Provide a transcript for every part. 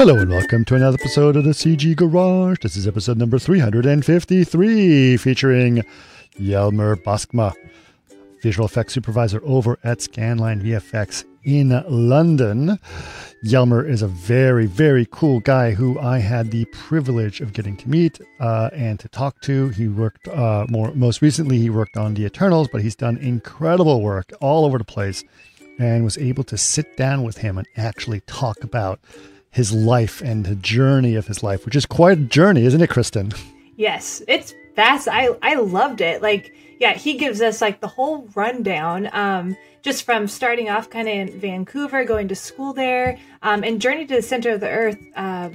Hello and welcome to another episode of the CG Garage. This is episode number 353 featuring Jelmer Boskma, visual effects supervisor over at Scanline VFX in London. Jelmer is a very, very cool guy who I had the privilege of getting to meet uh, and to talk to. He worked uh, more, most recently, he worked on The Eternals, but he's done incredible work all over the place and was able to sit down with him and actually talk about his life and the journey of his life, which is quite a journey, isn't it, Kristen? Yes, it's fast. I I loved it. Like, yeah, he gives us like the whole rundown. Um, just from starting off kind of in Vancouver, going to school there, um, and Journey to the Center of the Earth. Uh,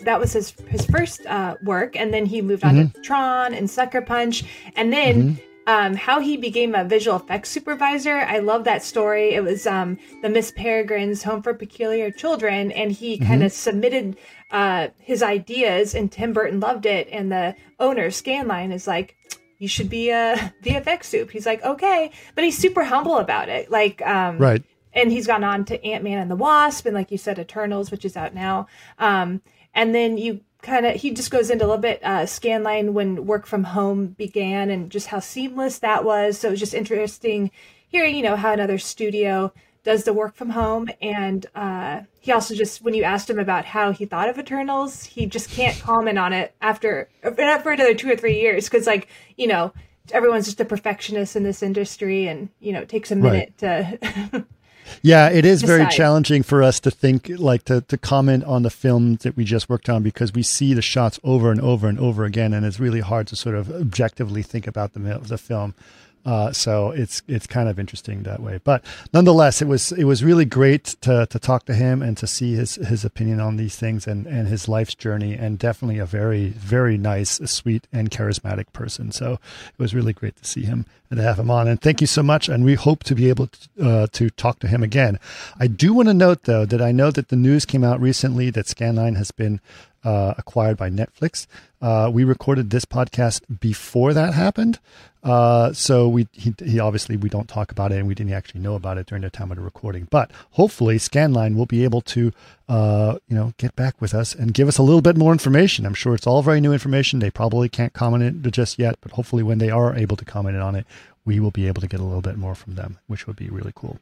that was his his first uh, work, and then he moved on mm-hmm. to Tron and Sucker Punch, and then mm-hmm um, how he became a visual effects supervisor. I love that story. It was um, the Miss Peregrine's Home for Peculiar Children, and he kind of mm-hmm. submitted uh, his ideas, and Tim Burton loved it. And the owner, Scanline, is like, "You should be a VFX soup." He's like, "Okay," but he's super humble about it. Like, um, right. And he's gone on to Ant Man and the Wasp, and like you said, Eternals, which is out now. Um, and then you kind of he just goes into a little bit uh, scanline when work from home began and just how seamless that was. So it was just interesting hearing you know how another studio does the work from home. And uh, he also just when you asked him about how he thought of eternals he just can't comment on it after for another two or three years. Because like you know everyone's just a perfectionist in this industry and you know it takes a minute right. to Yeah, it is very challenging for us to think, like to, to comment on the film that we just worked on because we see the shots over and over and over again, and it's really hard to sort of objectively think about the the film. Uh, so it's it's kind of interesting that way. But nonetheless, it was it was really great to to talk to him and to see his his opinion on these things and and his life's journey. And definitely a very very nice, sweet, and charismatic person. So it was really great to see him and to have him on. And thank you so much. And we hope to be able to, uh, to talk to him again. I do want to note though that I know that the news came out recently that Scanline has been uh, acquired by Netflix. Uh, we recorded this podcast before that happened, uh, so we he, he, obviously we don't talk about it, and we didn't actually know about it during the time of the recording. But hopefully, Scanline will be able to uh, you know get back with us and give us a little bit more information. I'm sure it's all very new information. They probably can't comment it just yet, but hopefully, when they are able to comment on it, we will be able to get a little bit more from them, which would be really cool.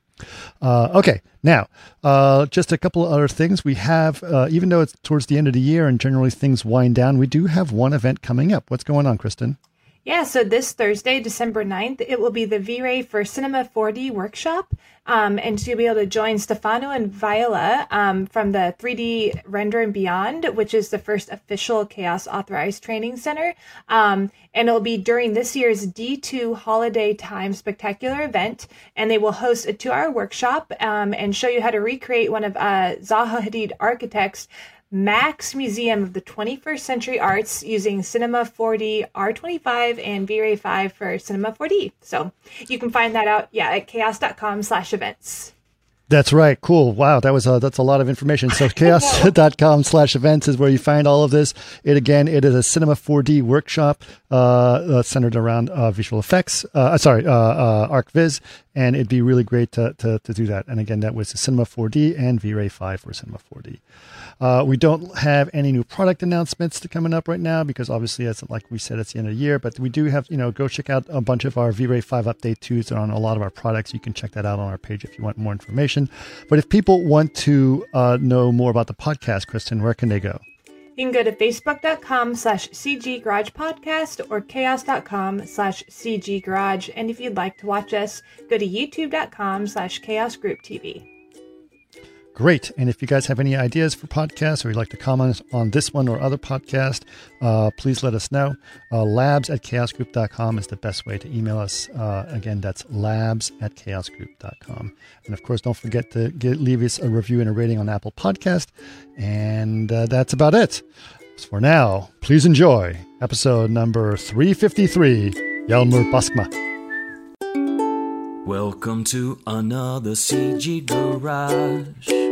Uh, okay, now uh, just a couple of other things. We have, uh, even though it's towards the end of the year and generally things wind down, we do have one event coming up. What's going on, Kristen? Yeah, so this Thursday, December 9th, it will be the V-Ray for Cinema 4D workshop. Um, and you'll be able to join Stefano and Viola um, from the 3D Render and Beyond, which is the first official Chaos Authorized Training Center. Um, and it'll be during this year's D2 Holiday Time Spectacular event. And they will host a two hour workshop um, and show you how to recreate one of uh, Zaha Hadid Architects' MAXXI Museum of the 21st Century Arts using Cinema 4D R25 and V-Ray 5 for Cinema 4D. So you can find that out, yeah, at chaos.com slash events. That's right. Cool. Wow. That was a, that's a lot of information. So chaos.com slash events is where you find all of this. It again, it is a cinema 4D workshop, uh, uh centered around, uh, visual effects. Uh, sorry, uh, uh, ArcViz. And it'd be really great to, to, to do that. And again, that was cinema 4D and V-Ray 5 for cinema 4D. Uh, we don't have any new product announcements coming up right now because obviously, it's like we said, it's the end of the year. But we do have, you know, go check out a bunch of our V-Ray 5 update twos on a lot of our products. You can check that out on our page if you want more information. But if people want to uh, know more about the podcast, Kristen, where can they go? You can go to facebook.com slash CG Garage Podcast or chaos.com slash CG Garage. And if you'd like to watch us, go to youtube.com slash chaos group TV. Great. And if you guys have any ideas for podcasts or you'd like to comment on this one or other podcast, uh, please let us know. Uh, labs at chaosgroup.com is the best way to email us. Uh, again, that's labs at chaosgroup.com. And of course, don't forget to get, leave us a review and a rating on Apple Podcast. And uh, that's about it. So for now, please enjoy episode number 353, Jelmer Boskma. Welcome to another CG Garage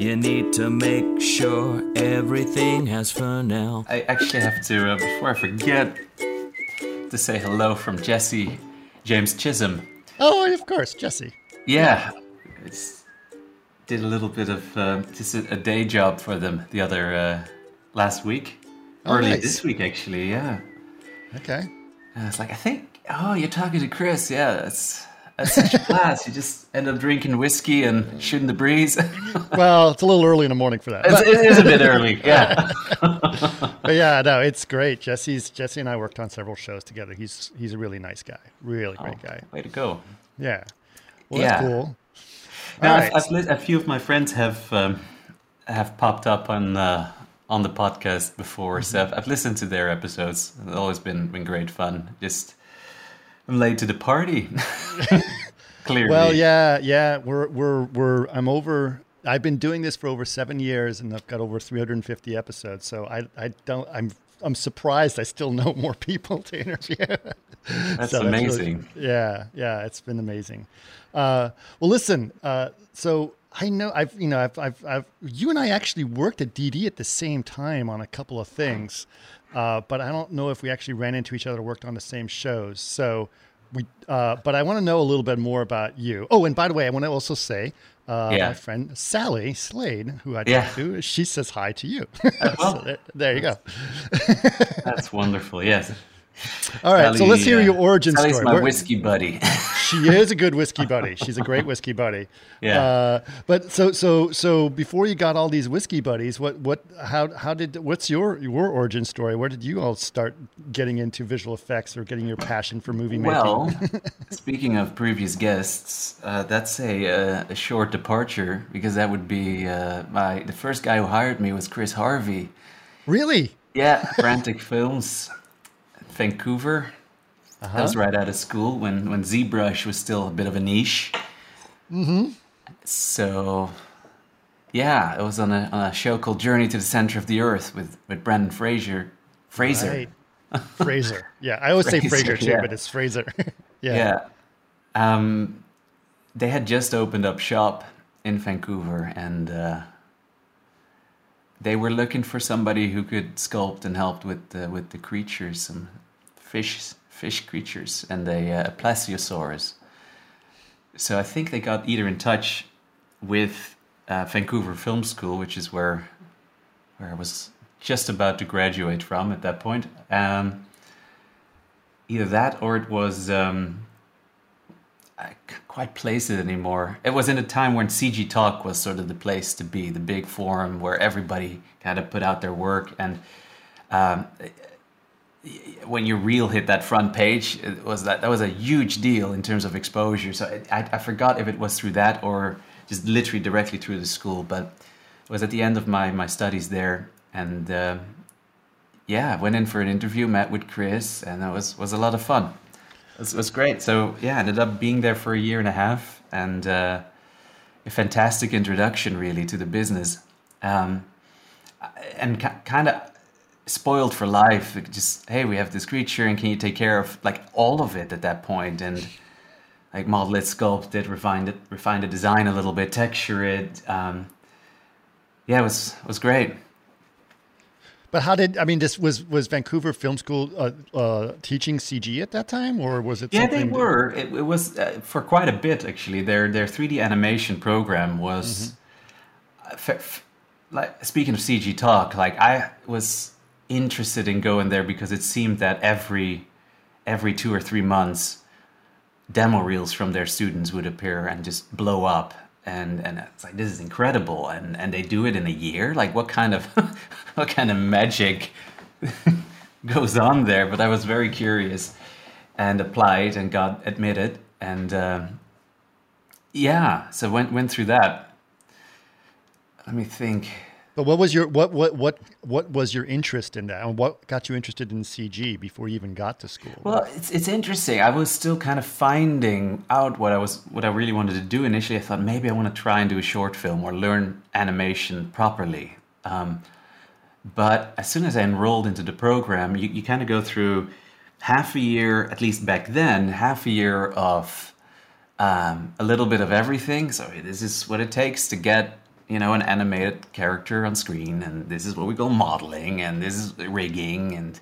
you need to make sure everything has Fresnel. I actually have to, uh, before I forget, to say hello from Jesse James Chisholm. Oh, of course, Jesse. Yeah, it's did a little bit of uh, just a, a, day job for them the other uh, last week, oh, early nice. this week actually. Yeah. Okay. And it's like I think. Oh, you're talking to Chris. Yeah, that's that's such a blast. You just end up drinking whiskey and shooting the breeze. well, it's a little early in the morning for that. It's, it is a bit early. Yeah. but yeah, no, it's great. Jesse's Jesse and I worked on several shows together. He's he's a really nice guy. Really great oh, guy. Way to go. Yeah. Well, yeah. that's cool. Now, right. I've, I've, a few of my friends have um, have popped up on uh, on the podcast before, mm-hmm. so I've, I've, listened to their episodes. It's always been been great fun. Just I'm late to the party. Clearly. Well, yeah, yeah. We're we're we're. I'm over. I've been doing this for over seven years, and I've got over 350 episodes. So I I don't. I'm I'm surprised I still know more people to interview. That's so amazing. That's really, yeah, yeah, it's been amazing. Uh, well, listen. Uh, so I know I've you know I've, I've I've you and I actually worked at DD at the same time on a couple of things, uh, but I don't know if we actually ran into each other or worked on the same shows. So we, uh, but I want to know a little bit more about you. Oh, and by the way, I want to also say uh, yeah. my friend Sally Slade, who I yeah. talked to, she says hi to you. so there, there, you go. That's wonderful. Yes. All right, Sally, so let's hear your origin Sally's story. my whiskey buddy. she is a good whiskey buddy. She's a great whiskey buddy. Yeah. Uh, but so so so before you got all these whiskey buddies, what what how how did what's your your origin story? Where did you all start getting into visual effects or getting your passion for movie making? Well, speaking of previous guests, uh, that's a, a, a short departure because that would be uh, my the first guy who hired me was Chris Harvey. Really? Yeah, Frantic Films. Vancouver. Uh-huh. That was right out of school when when ZBrush was still a bit of a niche. Mm-hmm. So, yeah, it was on a, on a show called Journey to the Center of the Earth with with Brendan Fraser. Fraser. Right. Fraser. Yeah, I always Fraser, say Fraser too, yeah. but it's Fraser. yeah. Yeah. Um, they had just opened up shop in Vancouver, and uh, they were looking for somebody who could sculpt and help with the, with the creatures, some fish fish creatures, and a, uh, plesiosaurus. So I think they got either in touch with uh, Vancouver Film School, which is where where I was just about to graduate from at that point. Um, either that or it was um, I can't quite place it anymore. It was in a time when CG Talk was sort of the place to be, the big forum where everybody kind of put out their work. And um, when your reel hit that front page, it was that that was a huge deal in terms of exposure. So I, I forgot if it was through that or just literally directly through the school. But it was at the end of my my studies there, and uh, yeah, went in for an interview, met with Chris, and that was was a lot of fun it was great. So yeah, ended up being there for a year and a half, and uh, a fantastic introduction really to the business, um, and kind of spoiled for life. Just hey, we have this creature, and can you take care of like all of it at that point? And like model it, sculpt it, refine it, refine the design a little bit, texture it. Um, yeah, it was was great. But how did I mean? This was was Vancouver Film School uh, uh, teaching CG at that time, or was it? Yeah, they were. It, it was uh, for quite a bit actually. Their their three D animation program was. Mm-hmm. F- like speaking of CG talk, like I was interested in going there because it seemed that every every two or three months, demo reels from their students would appear and just blow up. And and it's like this is incredible. And and they do it in a year? Like what kind of what kind of magic goes on there? But i was very curious and applied and got admitted. And uh, yeah so went went through that. Let me think but what was your what what what what was your interest in that, and what got you interested in CG before you even got to school? Well, it's it's interesting. I was still kind of finding out what I was what I really wanted to do. Initially, I thought maybe I want to try and do a short film or learn animation properly. Um, But as soon as I enrolled into the program, you, you kind of go through half a year, at least back then, half a year of um, a little bit of everything. So this is what it takes to get you know an animated character on screen, and this is what we call modeling, and this is rigging, and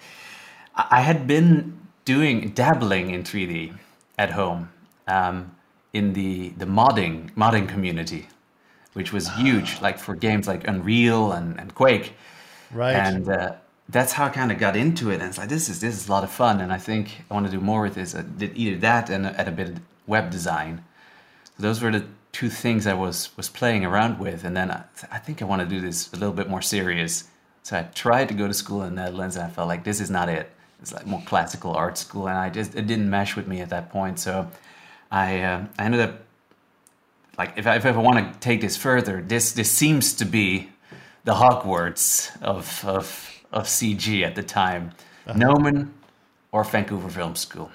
I had been doing dabbling in 3D at home um, in the the modding modding community, which was huge, like for games like Unreal and, and Quake. Right. And uh, that's how I kind of got into it. And it's like this is this is a lot of fun, and I think I want to do more with this. I did either that and at a bit of web design. So those were the two things I was was playing around with, and then I, I think I want to do this a little bit more serious. So I tried to go to school in the Netherlands, and I felt like this is not it. It's like more classical art school, and I just it didn't mesh with me at that point. So I uh, I ended up like if I, if I want to take this further, this this seems to be the Hogwarts of of of CG at the time, uh-huh. Gnomon or Vancouver Film School.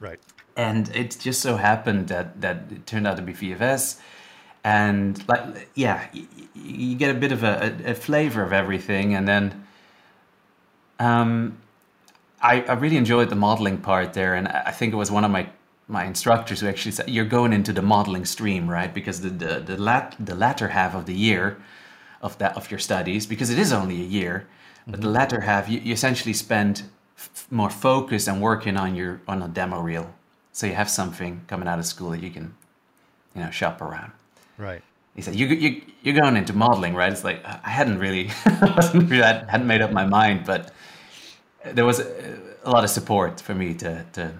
Right. And it just so happened that that it turned out to be VFS, and like yeah, you, you get a bit of a, a, flavor of everything, and then um, I, I really enjoyed the modeling part there, and I think it was one of my my instructors who actually said you're going into the modeling stream, right? Because the the the, lat, the latter half of the year of that of your studies, because it is only a year, but the mm-hmm. latter half you, you essentially spend f- more focus and working on your on a demo reel, so you have something coming out of school that you can, you know, shop around. Right. He said, "You you you're going into modeling, right?" It's like I hadn't really, wasn't really hadn't made up my mind, but there was a, a, lot of support for me to to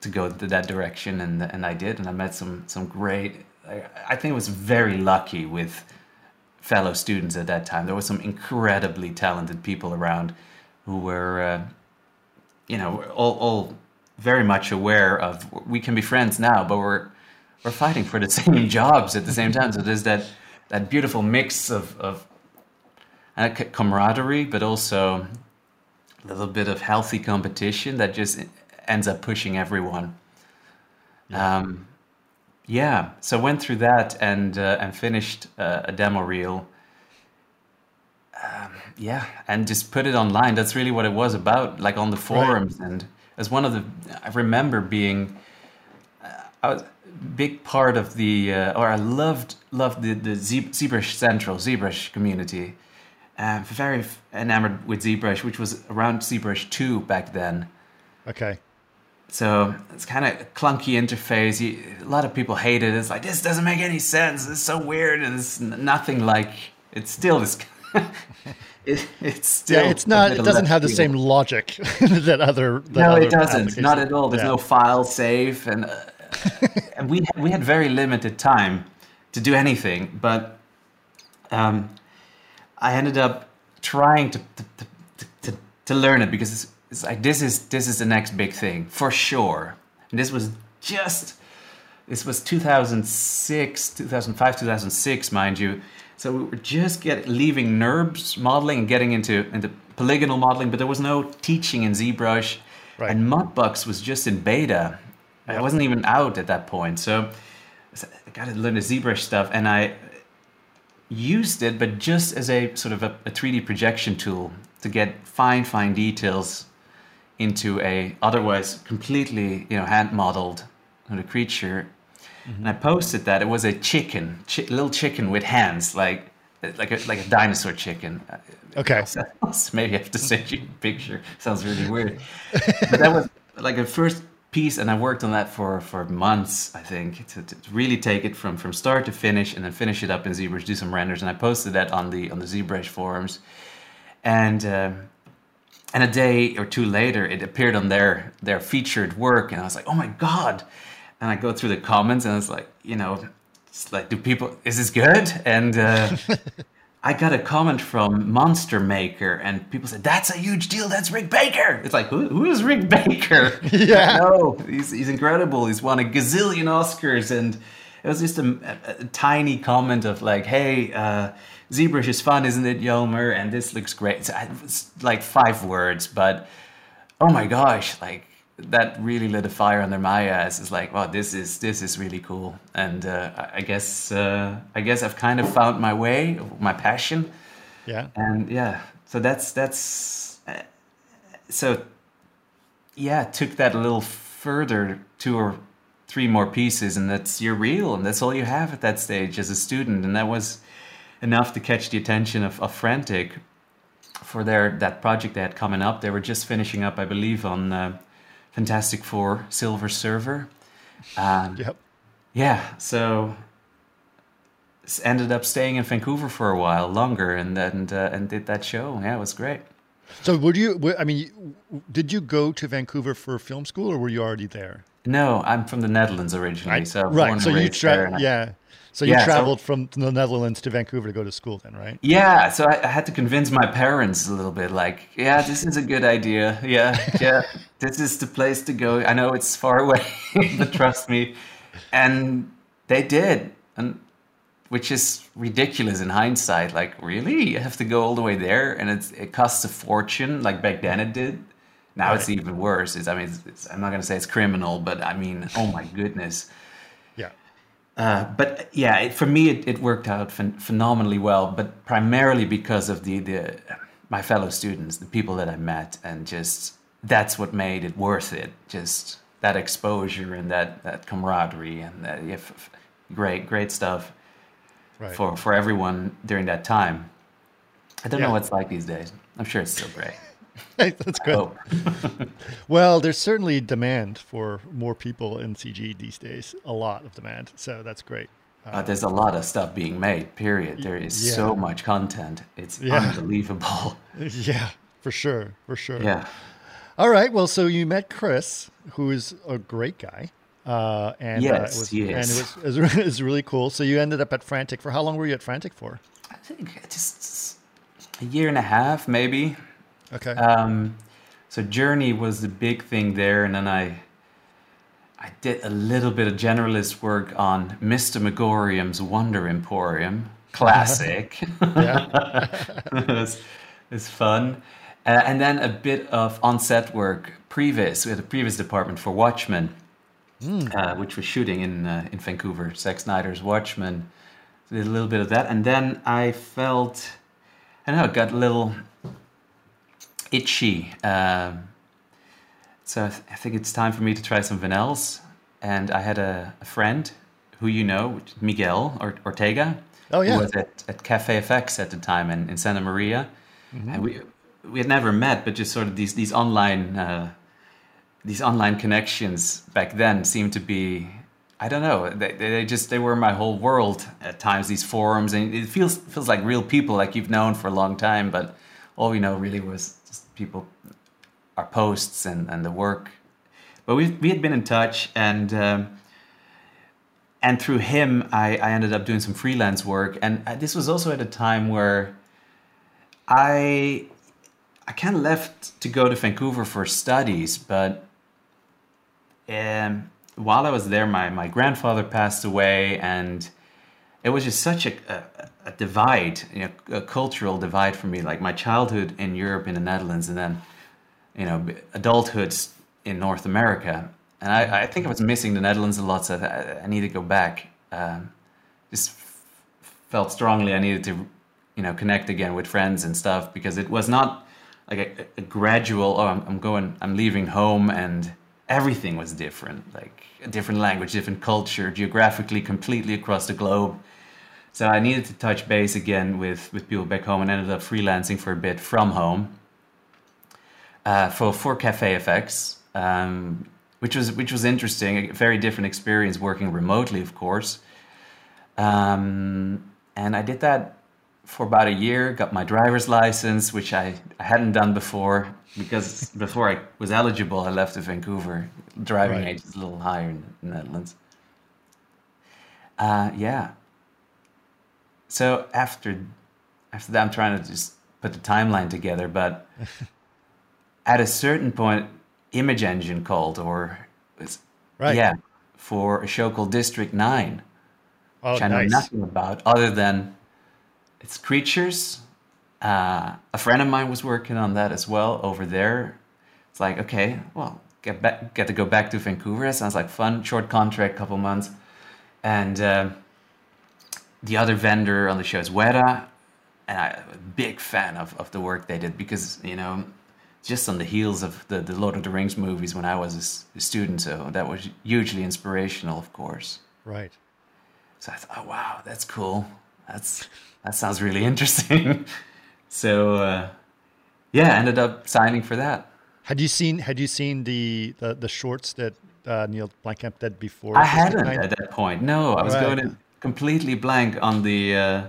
to go to that direction, and and I did, and I met some some great. I, I think I was very lucky with fellow students at that time. There were some incredibly talented people around who were, uh, you know, all all very much aware of. We can be friends now, but we're we're fighting for the same jobs at the same time. So there's that that beautiful mix of of uh, camaraderie, but also a little bit of healthy competition that just ends up pushing everyone. Yeah. Um, yeah. So went through that and uh, and finished uh, a demo reel. Um, yeah, and just put it online. That's really what it was about, like on the forums. Right. And as one of the, I remember being, uh, I was big part of the, uh, or I loved loved the the ZBrush Central ZBrush community uh, very enamored with ZBrush, which was around ZBrush 2 back then. Okay. So it's kind of clunky interface. You, a lot of people hate it. It's like this doesn't make any sense. It's so weird, and it's nothing like. It's still this. it, it's still. Yeah, it's not. It doesn't have the same logic that other. That no, other it doesn't. Not at all. There's yeah. no file save, and uh, and we we had very limited time to do anything. But um, I ended up trying to to, to, to, to learn it because it's, it's, like this is this is the next big thing for sure. And this was just this was 2006, 2005, 2006, mind you. So we were just get leaving NURBS modeling and getting into into polygonal modeling, but there was no teaching in ZBrush, right. and Mudbox was just in beta. I wasn't even out at that point, so I got to learn the ZBrush stuff, and I used it, but just as a sort of a, a 3D projection tool to get fine, fine details into a otherwise completely, you know, hand modeled the creature. Mm-hmm. And I posted that it was a chicken, chi- little chicken with hands, like like a like a dinosaur chicken. Okay. Maybe I have to send you a picture. Sounds really weird. but that was like a first piece and i worked on that for for months i think to, to, really take it from from start to finish and then finish it up in zbrush do some renders and i posted that on the on the zbrush forums and uh, and a day or two later it appeared on their their featured work and i was like oh my god and i go through the comments and it's like you know it's like do people is this good and uh, I got a comment from Monster Maker, and people said, "That's a huge deal. That's Rick Baker." It's like, who, who is Rick Baker? Yeah, no, he's he's incredible. He's won a gazillion Oscars, and it was just a, a, a tiny comment of like, "Hey, uh, ZBrush is fun, isn't it, Jelmer?" And this looks great. So it's like five words, but oh my gosh, like that really lit a fire under my ass. It's like, wow, this is this is really cool, and uh, I guess uh, I guess I've kind of found my way, my passion. Yeah. And yeah, so that's that's uh, so yeah took that a little further two or three more pieces and that's your reel and that's all you have at that stage as a student and that was enough to catch the attention of, of frantic for their that project they had coming up they were just finishing up i believe on uh, fantastic four silver surfer um, Yep. yeah so ended up staying in vancouver for a while longer and and, uh, and did that show yeah it was great So, would you? I mean, did you go to Vancouver for film school, or were you already there? no i'm from the netherlands originally so right. So you tra- yeah. So you Yeah, so- traveled from the Netherlands to Vancouver to go to school, then, right? Yeah, so I, I had to convince my parents a little bit, like, yeah, this is a good idea. Yeah, yeah, this is the place to go. I know it's far away, but trust me. And they did, and which is ridiculous in hindsight. Like, really, you have to go all the way there, and it's, it costs a fortune. Like back then, it did. Now it's even worse. It's, I mean, it's, it's, I'm not going to say it's criminal, but I mean, oh my goodness. Uh, but yeah, it, for me, it, it worked out phen- phenomenally well. But primarily because of the, the my fellow students, the people that I met, and just that's what made it worth it. Just that exposure and that, that camaraderie and that, yeah, f- f- great great stuff Right. for for everyone during that time. I don't Yeah. know what it's like these days. I'm sure it's still great. That's good. Oh, Well, there's certainly demand for more people in CG these days. A lot of demand. So that's great. uh, there's a lot of stuff being made. Period. There is Yeah. so much content. It's Yeah. unbelievable. Yeah, for sure, for sure. Yeah. All right. Well, so you met Chris, who is a great guy. Uh, and uh, Yes, it was, he and it was, it was it was really cool. So you ended up at Frantic for how long were you at Frantic for? I think just a year and a half, maybe. Okay. Um, so Journey was the big thing there, and then I I did a little bit of generalist work on Mr. Magorium's Wonder Emporium, classic. it's, it's fun. Uh, and then a bit of on-set work, previous We had a previs department for Watchmen, uh, which was shooting in uh, in Vancouver. Zack Snyder's Watchmen. Did a little bit of that, and then I felt, I don't know, got a little itchy. Um, so I, th- I think it's time for me to try some else. And I had a, a friend who you know, Miguel or, Ortega. Oh, yeah. Who was at, at Cafe FX at the time in, in Santa Maria. And we we had never met, but just sort of these these online uh, these online connections back then seemed to be I don't know they, they just they were my whole world at times these forums and it feels feels like real people like you've known for a long time but all we know really was people our posts and, and the work. But we we had been in touch and um, and through him I, I ended up doing some freelance work. And this was also at a time where I I kind of left to go to Vancouver for studies, but um, while I was there, my, my grandfather passed away, and it was just such a, a, a divide, you know, a cultural divide for me. Like my childhood in Europe, in the Netherlands, and then you know, adulthood in North America. And I, I think I was missing the Netherlands a lot, so I, I need to go back. Um, just f- felt strongly I needed to, you know, connect again with friends and stuff because it was not like a, a gradual. Oh, I'm, I'm going, I'm leaving home, and everything was different. Like a different language, different culture, geographically, completely across the globe. So I needed to touch base again with with people back home, and ended up freelancing for a bit from home uh, for for Cafe FX, um, which was which was interesting. A very different experience working remotely, of course. Um, and I did that for about a year. Got my driver's license, which I, I hadn't done before because before I was eligible, I left to Vancouver. Driving Right. age is a little higher in the Netherlands. Uh, yeah. So after after that, I'm trying to just put the timeline together, but at a certain point, Image Engine called, or it's, Right. yeah, for a show called District Nine, oh, which I know nice. nothing about other than it's creatures. Uh, a friend of mine was working on that as well over there. It's like, okay, well, get back, get to go back to Vancouver. That sounds like fun. Short contract, couple months, and uh, the other vendor on the show is Weta, and I'm a big fan of, of the work they did because you know just on the heels of the, the Lord of the Rings movies when I was a, student, so that was hugely inspirational, of course. Right. So I thought, oh wow, that's cool. That's that sounds really interesting. so uh, yeah, ended up signing for that. Had you seen Had you seen the the, the shorts that uh, Neil Blomkamp did before? I hadn't at that point. No, I was right. going completely blank on the. Uh,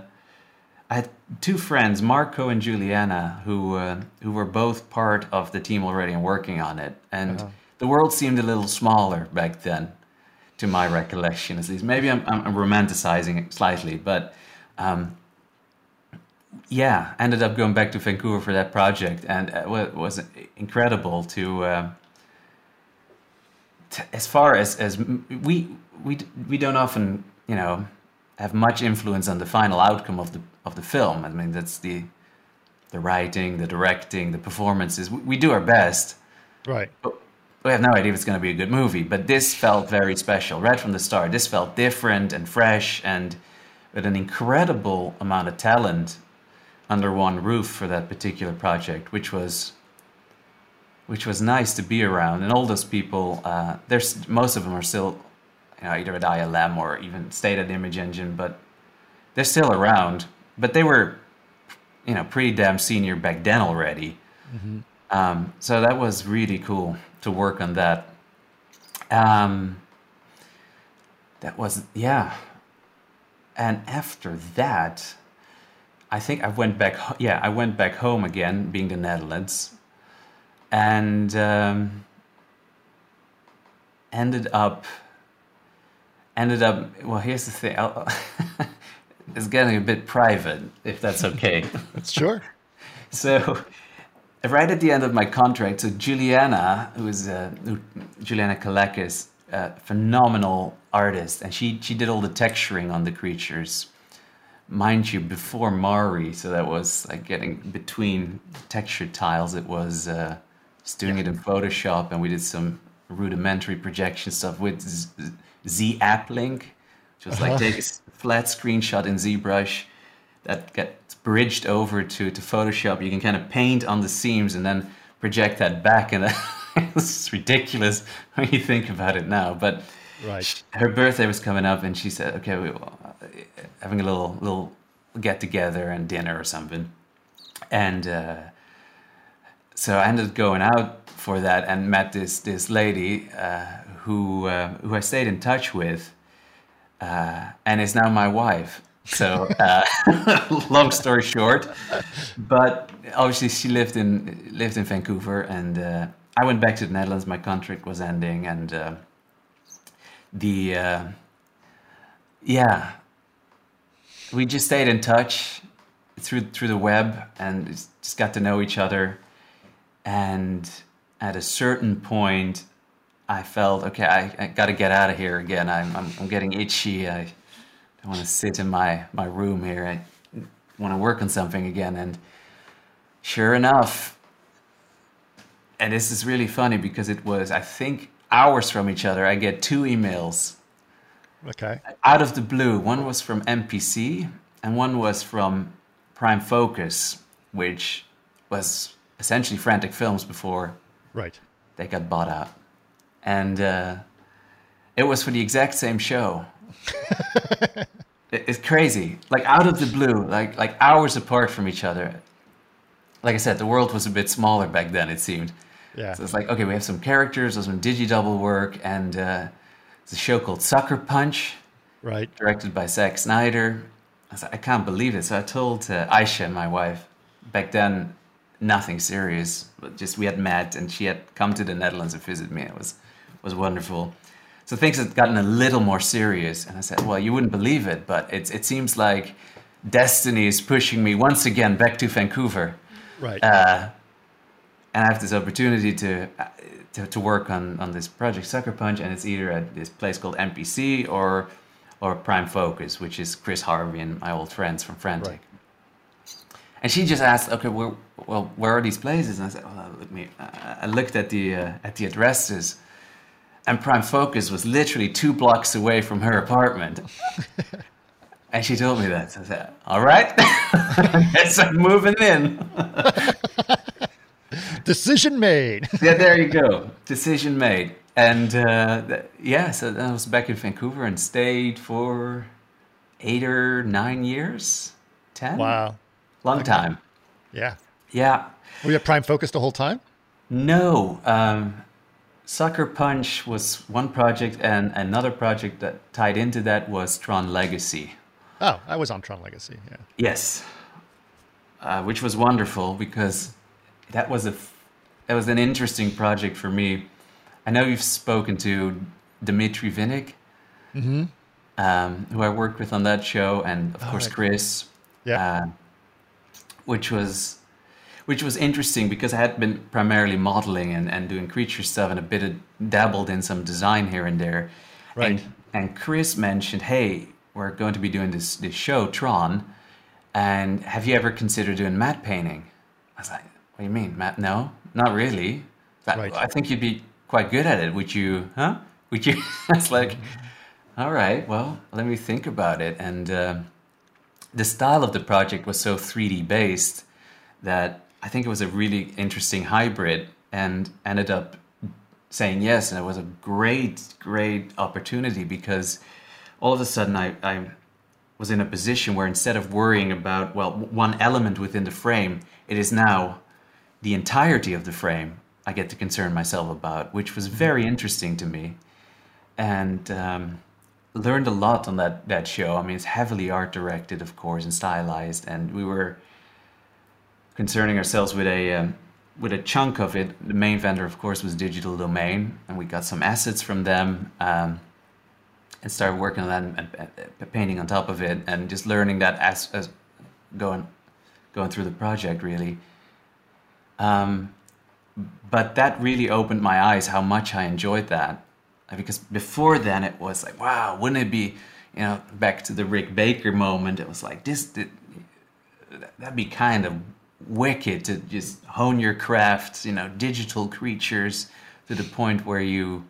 I had two friends, Marco and Juliana, who uh, who were both part of the team already and working on it, and uh-huh. the world seemed a little smaller back then, to my recollection at least. Maybe I'm, I'm romanticizing it slightly, but um, yeah, ended up going back to Vancouver for that project, and it was incredible to. Uh, to as far as as we we we don't often you know have much influence on the final outcome of the of the film. I mean, that's the the writing, the directing, the performances. We, we do our best, right? But we have no idea if it's going to be a good movie. But this felt very special right from the start. This felt different and fresh, and with an incredible amount of talent under one roof for that particular project, which was which was nice to be around. And all those people, uh, there's most of them are still you know, either at ILM or even stayed at Image Engine, but they're still around. But they were, you know, pretty damn senior back then already. Mm-hmm. Um, so that was really cool to work on that. Um, that was yeah. And after that, I think I went back. Yeah, I went back home again, being the Netherlands, and um, ended up ended up well here's the thing. It's getting a bit private if that's okay. That's sure. So right at the end of my contract so juliana who is uh, juliana kalakis a phenomenal artist and she she did all the texturing on the creatures mind you before mari so that was like getting between texture tiles. It was uh, just doing it in photoshop and we did some rudimentary projection stuff with Z App Link, just like uh-huh. take a flat screenshot in ZBrush that gets bridged over to, to Photoshop. You can kind of paint on the seams and then project that back. And it's ridiculous when you think about it now. But right. her birthday was coming up, and she said, "Okay, we are having a little little get together and dinner or something." And uh, so I ended up going out for that and met this this lady uh, who uh, who I stayed in touch with, uh, and is now my wife. So, uh, long story short, but obviously she lived in lived in Vancouver, and uh, I went back to the Netherlands. My contract was ending, and uh, the uh, yeah, we just stayed in touch through through the web and just got to know each other, and at a certain point I felt okay. I, I got to get out of here again. I'm, I'm, I'm getting itchy. I don't want to sit in my my room here. I want to work on something again. And sure enough, and this is really funny because it was I think hours from each other. I get two emails. Okay. Out of the blue, one was from MPC and one was from Prime Focus, which was essentially Frantic Films before right they got bought out and uh, it was for the exact same show. it's crazy, like out of the blue, like like hours apart from each other. Like I said, the world was a bit smaller back then. It seemed. Yeah. So it's like okay, we have some characters, there's some digi-double work, and uh, it's a show called Sucker Punch, right? Directed by Zack Snyder. I, said, I can't believe it. So I told uh, Aisha, my wife, back then, nothing serious. But just we had met, and she had come to the Netherlands to visit me. It was was wonderful. So things had gotten a little more serious, and I said, "Well, you wouldn't believe it, but it it seems like destiny is pushing me once again back to Vancouver." Right. Uh, and I have this opportunity to, uh, to, to work on on this project Sucker Punch, and it's either at this place called MPC or or Prime Focus, which is Chris Harvey and my old friends from Frantic. Right. And she just asked, "Okay, well, well, where are these places?" And I said, "Well, let me." I looked at the uh, at the addresses and Prime Focus was literally two blocks away from her apartment. And she told me that. So I said, "All right, guess I'm moving in." Decision made. yeah, there you go. Decision made. And uh, th- yeah, so I was back in Vancouver and stayed for eight or nine years. Ten. Wow. Long time. Yeah. Yeah. Were you at Prime Focus the whole time? No. Um, Sucker Punch was one project, and another project that tied into that was Tron Legacy. Oh, I was on Tron Legacy. Yeah. Yes, uh, which was wonderful because that was a that was an interesting project for me. I know you've spoken to Dmitry Vinnik, Mm-hmm. um, who I worked with on that show, and of Oh, course. Chris. Yeah. uh, which was which was interesting because I had been primarily modeling and, and doing creature stuff and a bit of dabbled in some design here and there. Right. And, and Chris mentioned, hey, we're going to be doing this this show, Tron, and have you ever considered doing matte painting? I was like, what do you mean, matte? No, not really. But Right. I think you'd be quite good at it. Would you? Huh? Would you? I was like, all right, well, let me think about it. And uh, the style of the project was so 3D based that I think it was a really interesting hybrid and ended up saying yes. And it was a great, great opportunity because all of a sudden I, I was in a position where instead of worrying about, well, one element within the frame, it is now the entirety of the frame I get to concern myself about, which was very interesting to me. And um, learned a lot on that, that show. I mean, it's heavily art directed, of course, and stylized. And we were concerning ourselves with a um, with a chunk of it. The main vendor, of course, was Digital Domain, and we got some assets from them. Um, and started working on that and, painting on top of it, and just learning that as, as going going through the project really. Um, but that really opened my eyes how much I enjoyed that, Uh, because before then it was like, wow, wouldn't it be, you know, back to the Rick Baker moment? It was like this, th- that'd be kind of wicked to just hone your craft, you know, digital creatures to the point where you,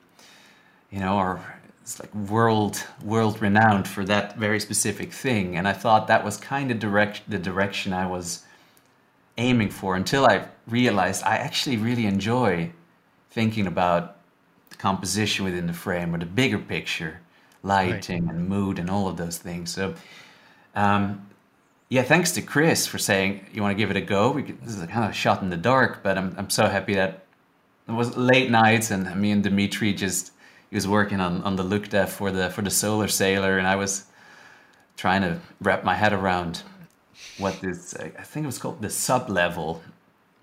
you know, are it's like world world renowned for that very specific thing. And I thought that was kind of direct the direction I was aiming for until I realized I actually really enjoy thinking about the composition within the frame or the bigger picture, lighting and mood and all of those things. So, um, yeah, thanks to Chris for saying you want to give it a go. We could, this is a kind of shot in the dark, but I'm I'm so happy that it was late nights and me and Dimitri just he was working on, on the look dev for the for the solar sailor and I was trying to wrap my head around what this I think it was called the sub level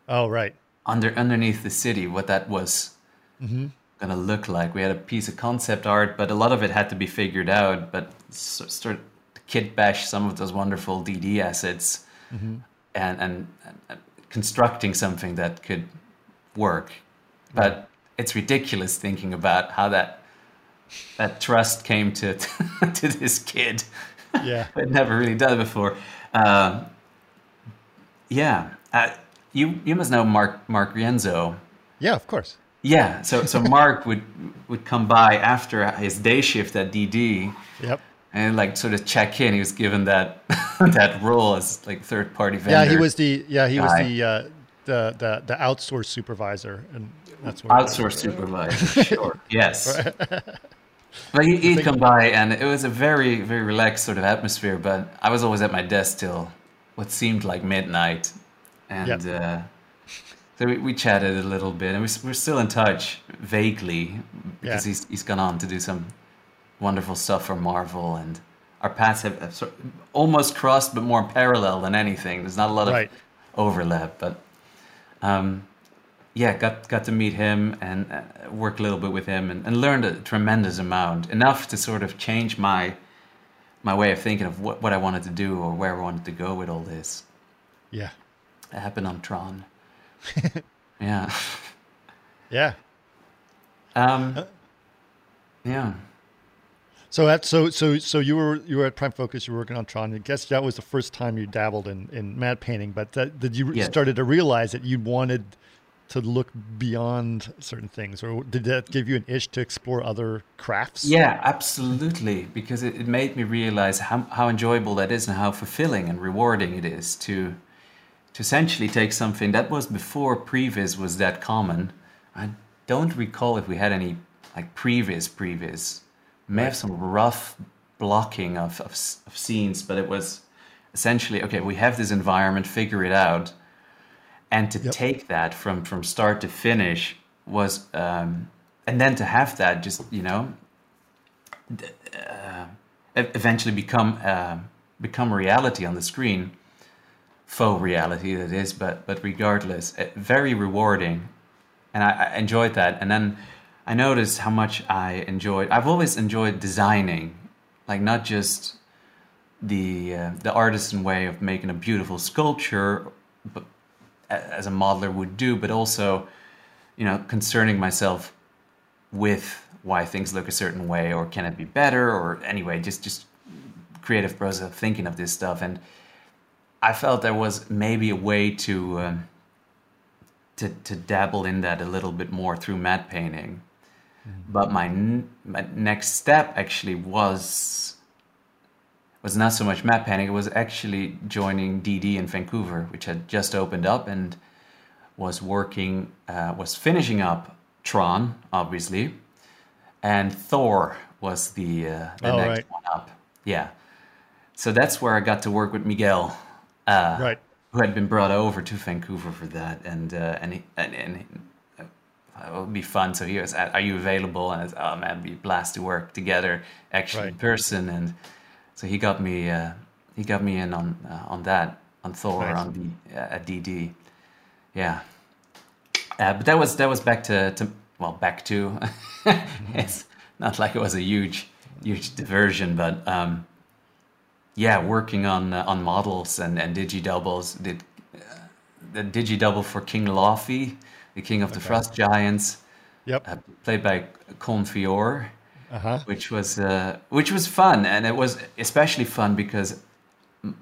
Oh, right. under underneath the city what that was mm-hmm. gonna look like. We had a piece of concept art, but a lot of it had to be figured out. But s- start to kit bash some of those wonderful DD assets and, and and constructing something that could work. But it's ridiculous thinking about how that that trust came to to this kid. Yeah. I'd never really done it before. Um, yeah, uh, you you must know Mark Mark Rienzo. Yeah, of course. Yeah, so so Mark would would come by after his day shift at DD Yep. And like sort of check in. He was given that that role as like third party vendor. Yeah, he was the yeah he was the uh, the the the outsourced supervisor, and that's what outsource supervisor. Sure. Yes. But he, he'd come by, and it was a very, very relaxed sort of atmosphere. But I was always at my desk till what seemed like midnight, and Yep. uh, so we, we chatted a little bit, and we we're still in touch vaguely because Yeah. he's he's gone on to do some wonderful stuff for Marvel, and our paths have, almost crossed, but more parallel than anything. There's not a lot of Right. overlap, but um, yeah, got got to meet him and uh, work a little bit with him, and, and learned a tremendous amount, enough to sort of change my my way of thinking of what, what I wanted to do or where I wanted to go with all this. Yeah. It happened on Tron. yeah. Yeah. Um, yeah. So that so so so you were you were at Prime Focus. You were working on Tron. I guess that was the first time you dabbled in in matte painting. But that, did you Yeah. started to realize that you wanted to look beyond certain things, or did that give you an itch to explore other crafts? Yeah, absolutely, because it, it made me realize how how enjoyable that is and how fulfilling and rewarding it is to to essentially take something that was before previs was that common. I don't recall if we had any like previs previs. May have some rough blocking of, of of scenes, but it was essentially okay. We have this environment, figure it out and to yep. take that from from start to finish was um, and then to have that just you know uh, eventually become uh, become reality on the screen faux reality that is but but regardless uh, very rewarding and I, I enjoyed that and then I noticed how much I enjoyed I've always enjoyed designing like not just the uh, the artisan way of making a beautiful sculpture but as a modeler would do, but also, you know, concerning myself with why things look a certain way or can it be better or anyway, just just creative process of thinking of this stuff. And I felt there was maybe a way to um, to to dabble in that a little bit more through matte painting. Mm-hmm. But my my next step actually was was not so much matte painting. It was actually joining DD in Vancouver, which had just opened up and was working, uh, was finishing up Tron, obviously, and Thor was the, uh, the oh, next right. one up. Yeah, so that's where I got to work with Miguel, uh, right, who had been brought over to Vancouver for that, and uh, and he, and, and it would be fun. So he was, "Are you available?" And I was, "Oh man, it'd be blast to work together, actually right. in person." And so he got me uh, he got me in on uh, on that on Thor nice. on the uh, at DD. Yeah, uh, but that was that was back to, to well back to it's not like it was a huge huge diversion, but um, yeah, working on uh, on models and and digi doubles did uh, the digi double for King Laufey, the king of the Frost Giants. Yep, played by Colm Feore uh-huh. which was uh, which was fun, and it was especially fun because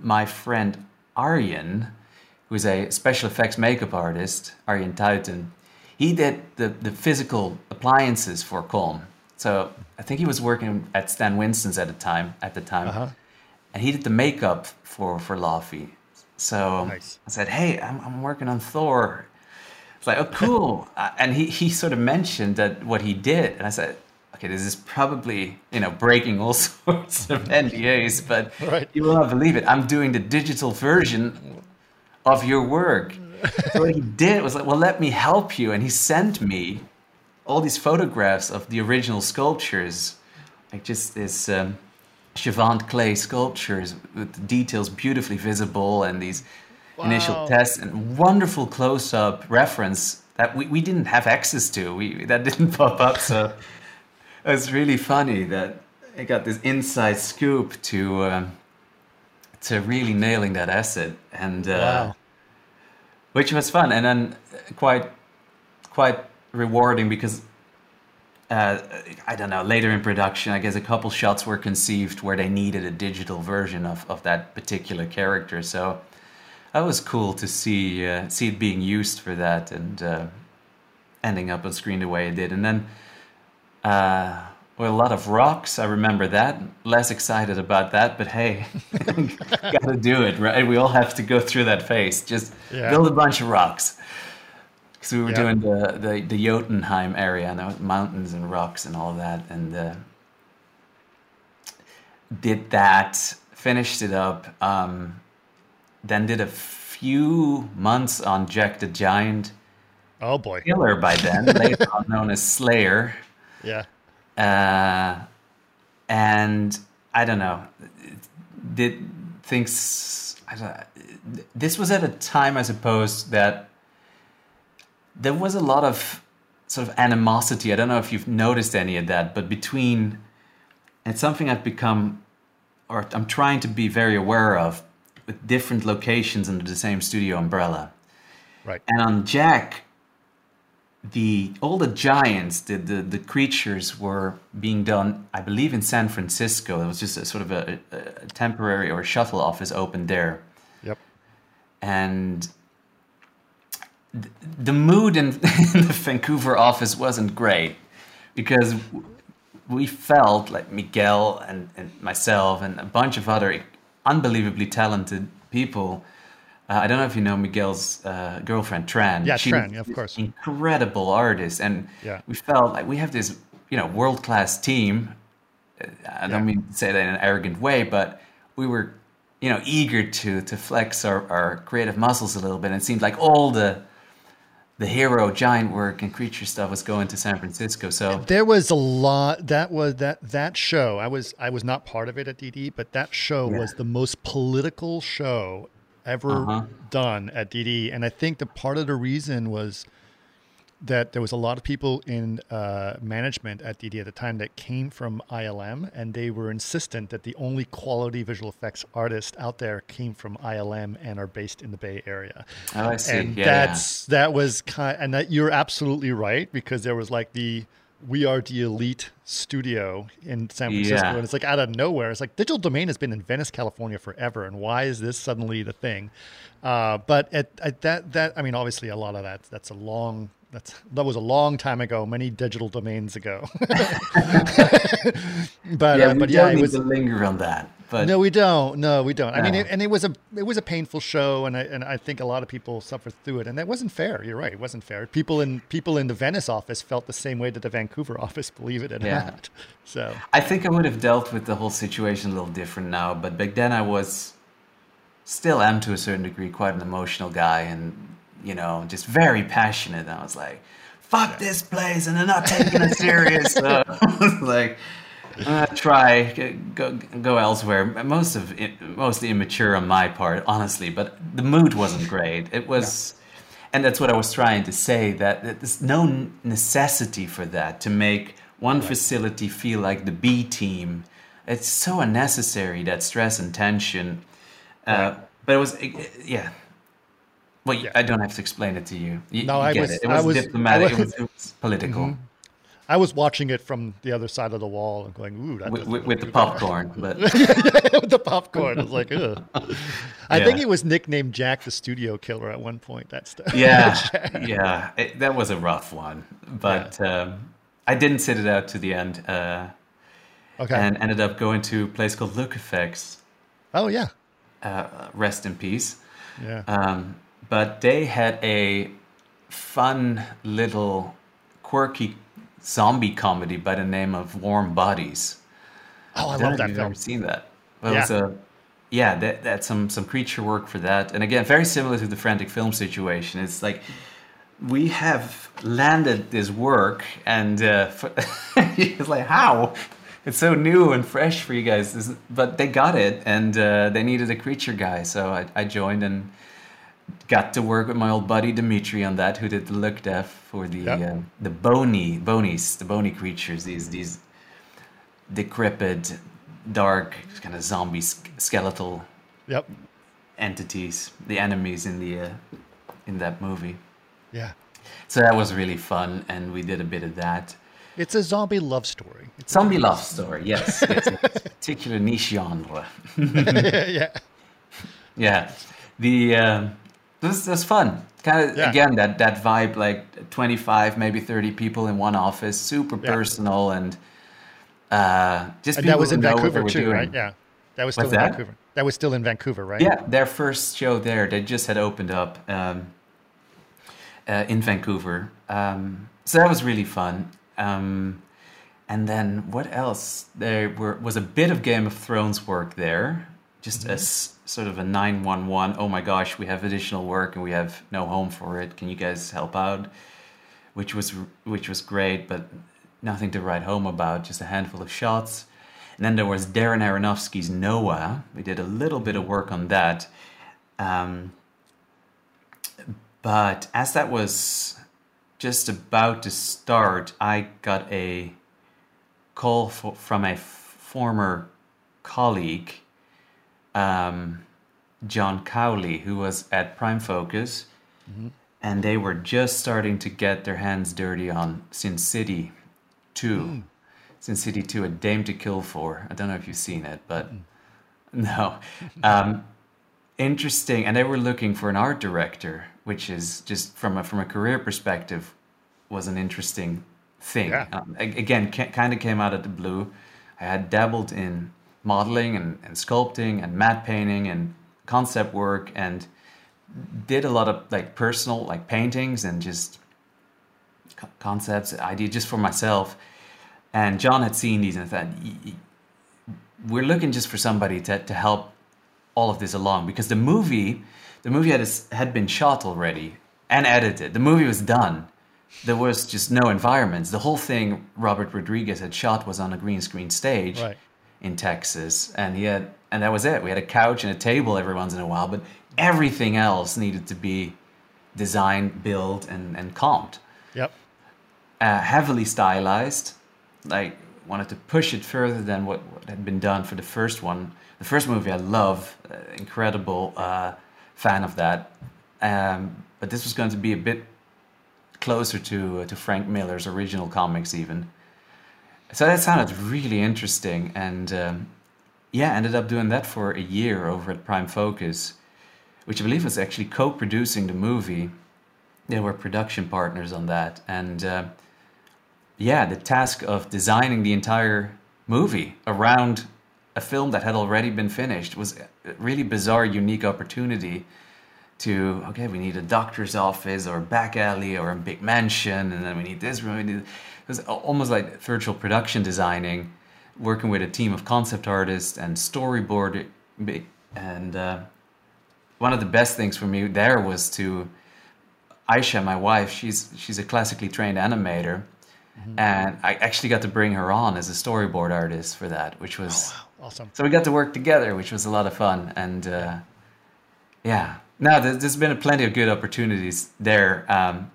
my friend Arjen, who's a special effects makeup artist, Arjen Tuiten, he did the, the physical appliances for Colm. So I think he was working at Stan Winston's at the time. At the time, uh-huh. and he did the makeup for for Laufey. So nice. I said, "Hey, I'm, I'm working on Thor." It's like, "Oh, cool!" uh, and he he sort of mentioned that what he did, and I said, okay, this is probably you know breaking all sorts of NDAs, but right. you will not believe it. I'm doing the digital version of your work. so what he did was like, well, let me help you, and he sent me all these photographs of the original sculptures, like just this um, Chavant clay sculptures with the details beautifully visible and these wow. initial tests and wonderful close-up reference that we, we didn't have access to. We that didn't pop up, so it's really funny that I got this inside scoop to um, to really nailing that asset, and uh, wow. which was fun, and then quite quite rewarding because uh, I don't know. Later in production, I guess a couple shots were conceived where they needed a digital version of, of that particular character. So that was cool to see uh, see it being used for that and uh, ending up on screen the way it did. And then uh, well, a lot of rocks. I remember that. Less excited about that, but hey, gotta do it, right? We all have to go through that phase. Just yeah. build a bunch of rocks. Because we were yeah. doing the, the the Jotunheim area, and mountains and rocks and all that, and uh, did that. Finished it up. Um, then did a few months on Jack the Giant. Oh boy, killer by then, later known as Slayer yeah. Uh, and I don't know. Did things? Don't, this was at a time, I suppose, that there was a lot of sort of animosity. I don't know if you've noticed any of that, but between it's something I've become, or I'm trying to be very aware of, with different locations under the same studio umbrella. Right. And on Jack, the all the giants, the, the, the creatures were being done, I believe, in San Francisco. It was just a sort of a, a temporary or shuttle office opened there. Yep. And the mood in, in the Vancouver office wasn't great because we felt like Miguel and, and myself and a bunch of other unbelievably talented people. Uh, I don't know if you know Miguel's uh, girlfriend Tran. Yeah, she Tran, yeah, of course. Incredible artist, and yeah. we felt like we have this, you know, world class team. Uh, I don't yeah. mean to say that in an arrogant way, but we were, you know, eager to to flex our, our creative muscles a little bit. And it seemed like all the the hero giant work and creature stuff was going to San Francisco. So there was a lot that was that that show. I was I was not part of it at DD, but that show yeah. was the most political show ever uh-huh. done at DD. And I think the part of the reason was that there was a lot of people in uh, management at DD at the time that came from ILM, and they were insistent that the only quality visual effects artists out there came from ILM and are based in the Bay Area. Oh, I see. And yeah, that's that was kind, and that you're absolutely right because there was like the we are the elite studio in San Francisco, yeah. and it's like out of nowhere. It's like Digital Domain has been in Venice, California forever, and why is this suddenly the thing? Uh, but at, at, that that I mean, obviously, a lot of that that's a long that's that was a long time ago, many digital domains ago. but yeah, uh, but yeah, it was to linger on that. But no, we don't. No, we don't. No. I mean, it, and it was a it was a painful show, and I and I think a lot of people suffered through it, and that wasn't fair. You're right, it wasn't fair. People in people in the Venice office felt the same way that the Vancouver office, believe it or yeah. not. So I think I would have dealt with the whole situation a little different now, but back then I was still am to a certain degree quite an emotional guy, and you know, just very passionate. And I was like, fuck this place, and they're not taking it serious. so like, uh, try go go elsewhere. Most of it, mostly immature on my part, honestly. But the mood wasn't great. It was, and that's what I was trying to say. That, that there's no necessity for that to make one right. facility feel like the B team. It's so unnecessary that stress and tension. Uh, right. But it was, yeah, well, yeah. I don't have to explain it to you. you no, you I was, it. it was. I was diplomatic. Was, it, was, it was political. Mm-hmm. I was watching it from the other side of the wall and going, "Ooh!" That with, with, with the popcorn, but with the popcorn, I was like, "Ugh." I yeah. think he was nicknamed Jack the Studio Killer at one point. That's the yeah, yeah. It, that was a rough one, but yeah. um, I didn't sit it out to the end. Uh, okay, and ended up going to a place called Look Effects. Oh yeah. Uh, rest in peace. Yeah. Um, but they had a fun little quirky zombie comedy by the name of Warm Bodies. Oh, I, I love that film. Ever seen that? Well, yeah. It was a, yeah, that, that's some some creature work for that, and again, very similar to the frantic film situation. It's like we have landed this work, and uh, it's like how it's so new and fresh for you guys, but they got it, and uh, they needed a creature guy, so I, I joined and got to work with my old buddy Dimitri on that, who did the look dev for the uh, the bony bonies, the bony creatures. These these decrepit, dark kind of zombie skeletal yep. entities, the enemies in the uh, in that movie. Yeah. So that was really fun, and we did a bit of that. It's a zombie love story. It's zombie love story, yes. it's a particular niche genre. yeah. Yeah. The um, this is fun. Kind of yeah. again that that vibe, like twenty five, maybe thirty people in one office, super yeah. personal and uh, just and that was in Vancouver too, doing. right? Yeah, that was still What's in that? Vancouver. That was still in Vancouver, right? Yeah, their first show there, they just had opened up um, uh, in Vancouver, um, so that was really fun. Um, and then what else? There were, was a bit of Game of Thrones work there, just mm-hmm. as sort of a 911 oh my gosh we have additional work and we have no home for it. Can you guys help out? Which was which was great but nothing to write home about just a handful of shots. And then there was darren aronofsky's noah. We did a little bit of work on that. Um, but as that was just about to start i got a call for, from a former colleague um, John Cowley, who was at Prime Focus, mm-hmm. and they were just starting to get their hands dirty on Sin City 2. Mm. Sin City 2, A Dame to Kill For. I don't know if you've seen it, but mm. no. Um, interesting. And they were looking for an art director. which is just from a from a career perspective was an interesting thing. Yeah. Um, again, ca- kind of came out of the blue. I had dabbled in modeling and, and sculpting and matte painting and concept work and did a lot of like personal like paintings and just co- concepts, ideas just for myself. And John had seen these and thought, "Y- y- we're looking just for somebody to, to help all of this along because the movie, the movie had, had been shot already and edited. The movie was done. There was just no environments. The whole thing Robert Rodriguez had shot was on a green screen stage Right. In Texas, and he had, and that was it. We had a couch and a table every once in a while, but everything else needed to be designed, built, and and comped Yep. uh, heavily stylized. Like wanted to push it further than what, what had been done for the first one. The first movie I love, uh, incredible uh, fan of that. Um, but this was going to be a bit closer to uh, to Frank Miller's original comics even. So that sounded really interesting, and um, yeah, ended up doing that for a year over at Prime Focus, which I believe was actually co-producing the movie. They were production partners on that and uh, yeah the task of designing the entire movie around a film that had already been finished was a really bizarre unique opportunity to okay we need a doctor's office or a back alley or a big mansion and then we need this room it was almost like virtual production designing working with a team of concept artists and storyboard and uh, one of the best things for me there was to Aisha, my wife, she's she's a classically trained animator, and I actually got to bring her on as a storyboard artist for that, which was Awesome. so we got to work together, which was a lot of fun. And uh, yeah, now there's, there's been plenty of good opportunities there, um,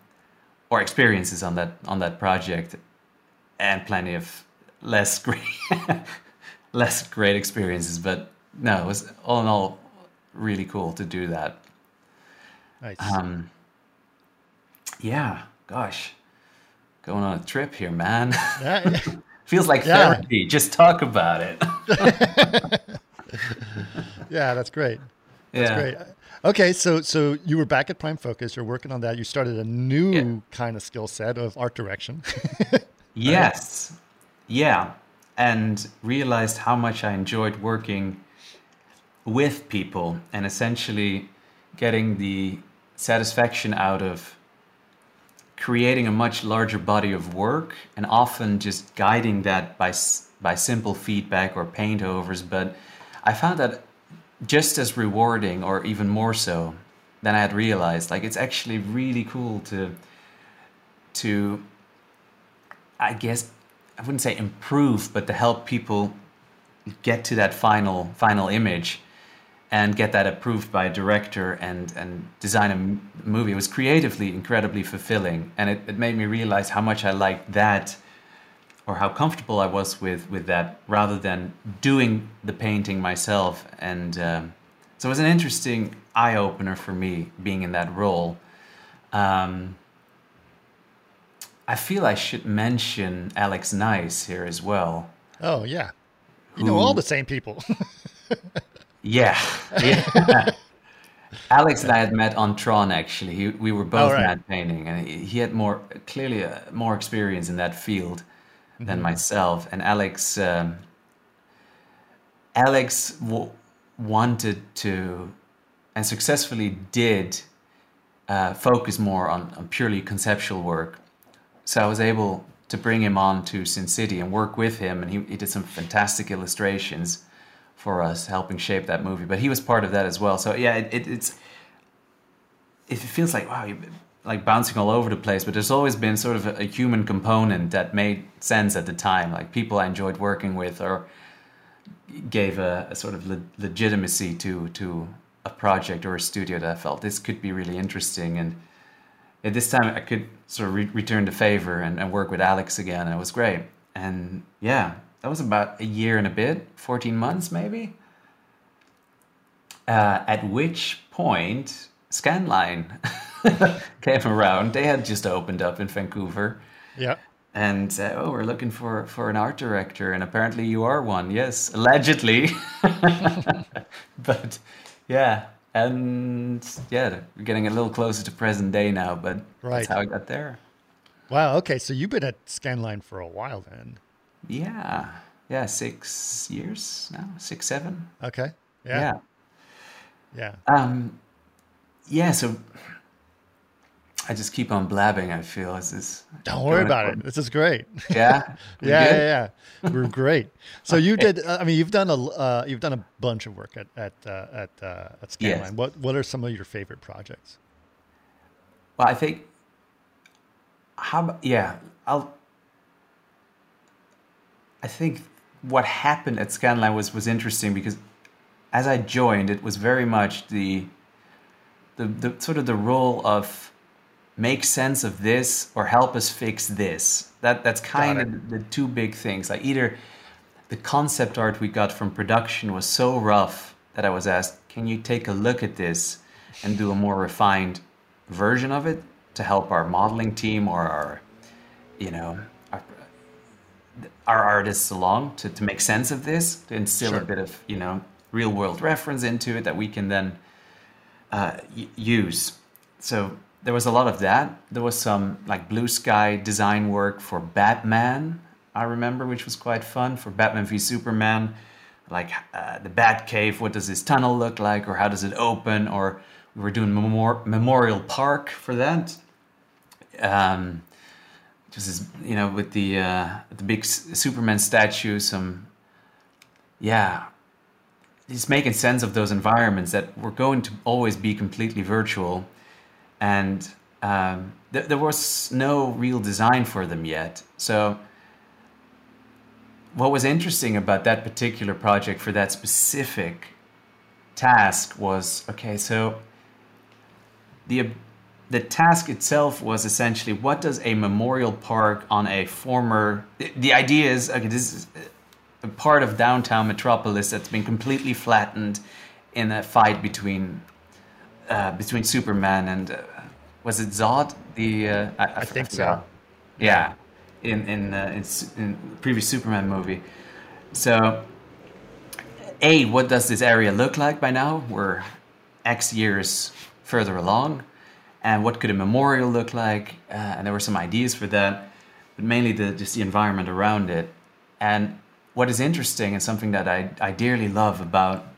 or experiences on that on that project, and plenty of less great less great experiences. But no, it was all in all really cool to do that. Nice. Um, yeah, gosh, going on a trip here, man. Yeah. Feels like Yeah. therapy. Just talk about it. yeah, that's great. That's yeah. great. Okay, so so you were back at Prime Focus. You're working on that. You started a new Yeah. kind of skill set of art direction. Yes. Yeah. And realized how much I enjoyed working with people and essentially getting the satisfaction out of creating a much larger body of work and often just guiding that by by simple feedback or paint overs but I found that just as rewarding or even more so than I had realized like it's actually really cool to to I guess I wouldn't say improve, but to help people get to that final final image and get that approved by a director and and design a movie. It was creatively incredibly fulfilling, and it, it made me realize how much I liked that, or how comfortable I was with with that, rather than doing the painting myself. And um, so it was an interesting eye opener for me being in that role. Um, I feel I should mention Alex Nice here as well. oh yeah, you know all the same people. Yeah. yeah. Alex and I had met on Tron actually. He, we were both Oh, right. matte painting, and he, he had more clearly uh, more experience in that field Mm-hmm. than myself. And Alex, um, Alex w- wanted to, and successfully did, uh, focus more on, on purely conceptual work. So I was able to bring him on to Sin City and work with him, and he, he did some fantastic illustrations for us, helping shape that movie. But he was part of that as well. So yeah, it, it, it's it feels like wow, like bouncing all over the place. But there's always been sort of a, a human component that made sense at the time, like people I enjoyed working with, or gave a, a sort of le- legitimacy to to a project or a studio that I felt this could be really interesting. And at this time, I could sort of re- return the favor and, and work with Alex again, and it was great. And yeah, that was about a year and a bit, 14 months maybe. Uh, at which point, Scanline came around. They had just opened up in Vancouver yeah. and said, "Oh, we're looking for for an art director, and apparently you are one." Yes, allegedly, but yeah, and yeah, we're getting a little closer to present day now, but right. that's how I got there. Wow. Okay, so you've been at Scanline for a while then. Yeah. Yeah, six years now, six, seven. Okay. Yeah. Yeah. Yeah. Um, yeah. So I just keep on blabbing. I feel this is. Don't worry about it. This is great. Yeah. yeah, yeah, yeah. We're great. So you did. Uh, I mean, you've done a uh, you've done a bunch of work at at uh, at uh, at Scanline. Yes. What what are some of your favorite projects? Well, I think. How yeah, I'll. I think what happened at Scanline was was interesting because as I joined, it was very much the the, the sort of the role of make sense of this or help us fix this. That that's kind of the two big things. Like either the concept art we got from production was so rough that I was asked, "Can you take a look at this and do a more refined version of it to help our modeling team or our, you know, our, our artists along to, to make sense of this, to instill sure. a bit of, you know, real world reference into it that we can then uh, y- use. So there was a lot of that. There was some like blue sky design work for Batman, I remember, which was quite fun for Batman v Superman. Like uh, the Bat Cave, what does this tunnel look like, or how does it open? Or we were doing Memor- Memorial Park for that. Um, just as, you know, with the uh, the big Superman statue, some yeah, just making sense of those environments that were going to always be completely virtual and um, th- there was no real design for them yet. So, what was interesting about that particular project for that specific task was okay. So, the the task itself was essentially what does a memorial park on a former the, the idea is okay this is a part of downtown metropolis that's been completely flattened in a fight between uh, between Superman and uh, was it Zod? The uh, I, I, I, think so. Yeah, in in, uh, in in previous Superman movie. So, a what does this area look like by now? We're X years further along, and what could a memorial look like? Uh, and there were some ideas for that, but mainly the just the environment around it. And what is interesting and something that I I dearly love about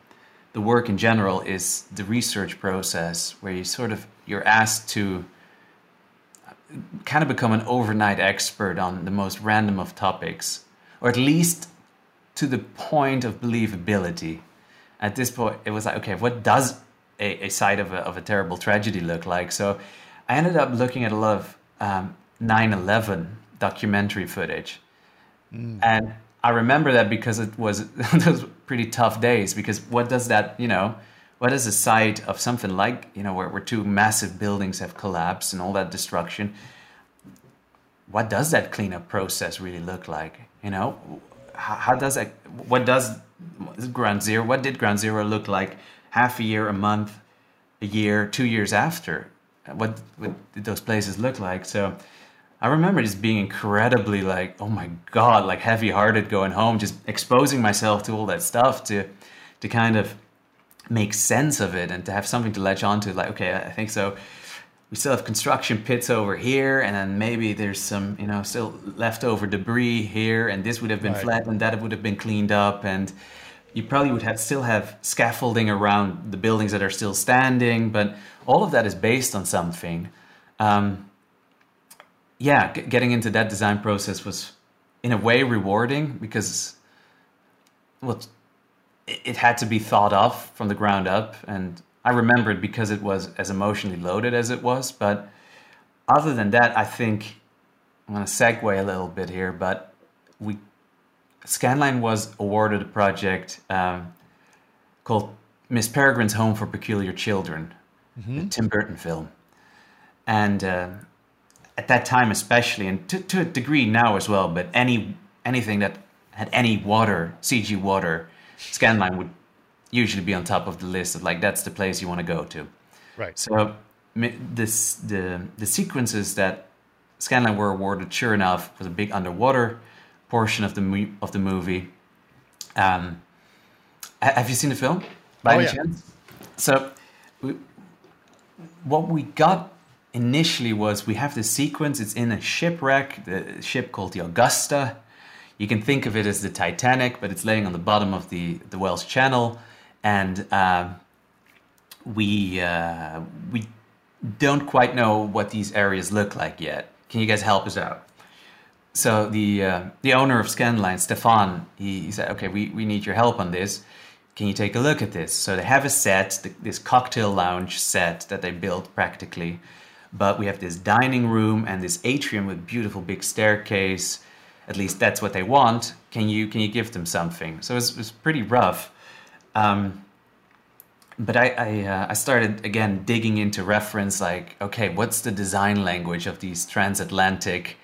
the work in general is the research process where you sort of you're asked to kind of become an overnight expert on the most random of topics or at least to the point of believability. At this point it was like okay what does a, a side of a, of a terrible tragedy look like? So i ended up looking at a lot of um, 9-11 documentary footage. Mm. and I remember that because it was pretty tough days. Because what does that, you know, what is the site of something like, you know, where, where two massive buildings have collapsed and all that destruction? What does that cleanup process really look like? You know, how, how does that? What does Ground Zero? What did Ground Zero look like? Half a year, a month, a year, two years after? What, what did those places look like? So I remember just being incredibly like, oh my god, like heavy hearted going home, just exposing myself to all that stuff to to kind of make sense of it and to have something to latch onto. Like, okay, I think so. We still have construction pits over here, and then maybe there's some, you know, still leftover debris here, and this would have been right. flattened, that would have been cleaned up, and you probably would have still have scaffolding around the buildings that are still standing, but all of that is based on something. Um, yeah, g- getting into that design process was in a way rewarding because well, it, it had to be thought of from the ground up, and I remember it because it was as emotionally loaded as it was. But other than that, I think I'm going to segue a little bit here, but we Scanline was awarded a project um, called Miss Peregrine's Home for Peculiar Children, mm-hmm. Tim Burton film, and uh, at that time especially, and to, to a degree now as well, but any anything that had any water, CG water, Scanline would usually be on top of the list of like that's the place you want to go to. Right. So this the the sequences that Scanline were awarded, sure enough, was a big underwater portion of the of the movie. Um, have you seen the film by oh, any yeah. chance? So we, what we got initially was we have this sequence. It's in a shipwreck, the ship called the Augusta. You can think of it as the Titanic, but it's laying on the bottom of the the Welsh Channel, and uh, we uh, we don't quite know what these areas look like yet. Can you guys help us out? So the uh, the owner of Scanline, Stephan, he, he, said, "Okay, we, we need your help on this. Can you take a look at this?" So they have a set, this cocktail lounge set that they built practically, but we have this dining room and this atrium with beautiful big staircase. At least that's what they want. Can you can you give them something? So it was, it was pretty rough. Um, but I I, uh, I, started again digging into reference like okay what's the design language of these transatlantic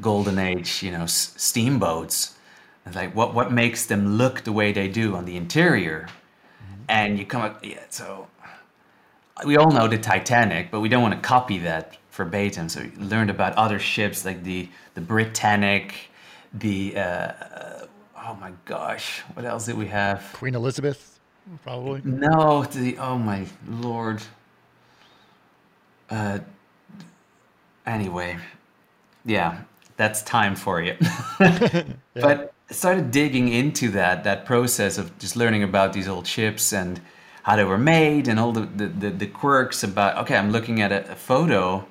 golden age you know s- steamboats and like what what makes them look the way they do on the interior mm-hmm. and you come up yeah so we all know the Titanic but we don't want to copy that verbatim so we learned about other ships like the the Britannic the uh, oh my gosh what else did we have Queen Elizabeth probably. No, the oh my lord. Uh, anyway, yeah, that's time for you. yeah. But I started digging into that that process of just learning about these old ships and how they were made and all the the, the, the quirks about. Okay, I'm looking at a, a photo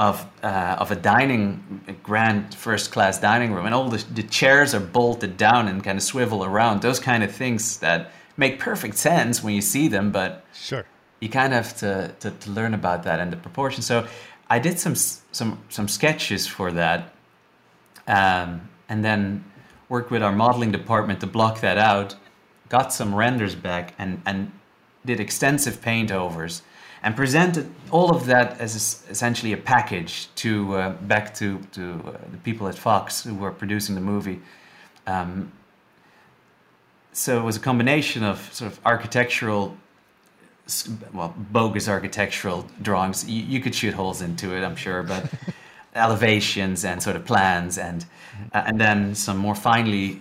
of uh, of a dining a grand first class dining room and all the, the chairs are bolted down and kind of swivel around those kind of things that make perfect sense when you see them, but sure, you kind of have to, to, to learn about that and the proportion. So I did some some some sketches for that, um, and then worked with our modeling department to block that out. Got some renders back and and did extensive paint overs and presented all of that as essentially a package to uh, back to to uh, the people at Fox who were producing the movie. Um, so it was a combination of sort of architectural well bogus architectural drawings you, you, could shoot holes into it i'm sure but elevations and sort of plans and uh, and then some more finely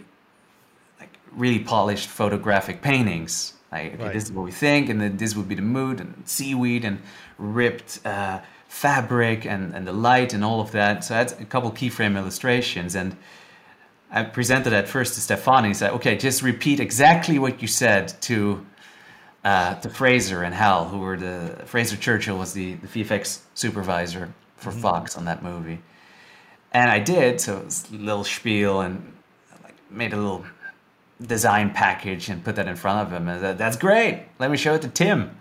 like really polished photographic paintings like okay, right. this is what we think and then this would be the mood and seaweed and ripped uh, fabric and, and the light and all of that so that's a couple keyframe illustrations and I presented that first to Stefani He said, "Okay, just repeat exactly what you said to uh, to Frazer and Hal, who were the Frazer Churchill was the the VFX supervisor for mm-hmm. Fox on that movie." And I did, so it was a little spiel and like made a little design package and put that in front of him. And said, that's great. Let me show it to Tim.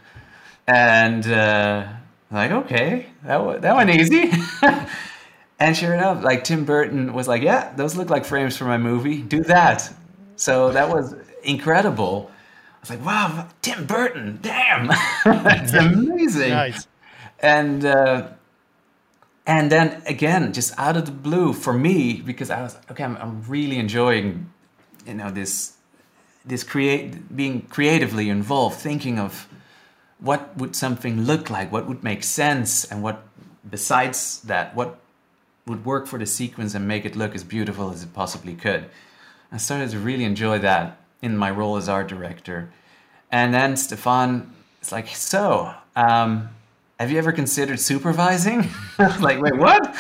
And uh, like, okay, that that went easy. And sure enough, like Tim Burton was like, "Yeah, those look like frames for my movie. Do that." So that was incredible. I was like, "Wow, Tim Burton! Damn, that's amazing!" Nice. And uh, and then again, just out of the blue for me, because I was okay, I'm, I'm really enjoying, you know, this this create being creatively involved, thinking of what would something look like, what would make sense, and what besides that, what would work for the sequence and make it look as beautiful as it possibly could. I started to really enjoy that in my role as art director. And then Stephan is like, So, um, have you ever considered supervising? like, wait, what?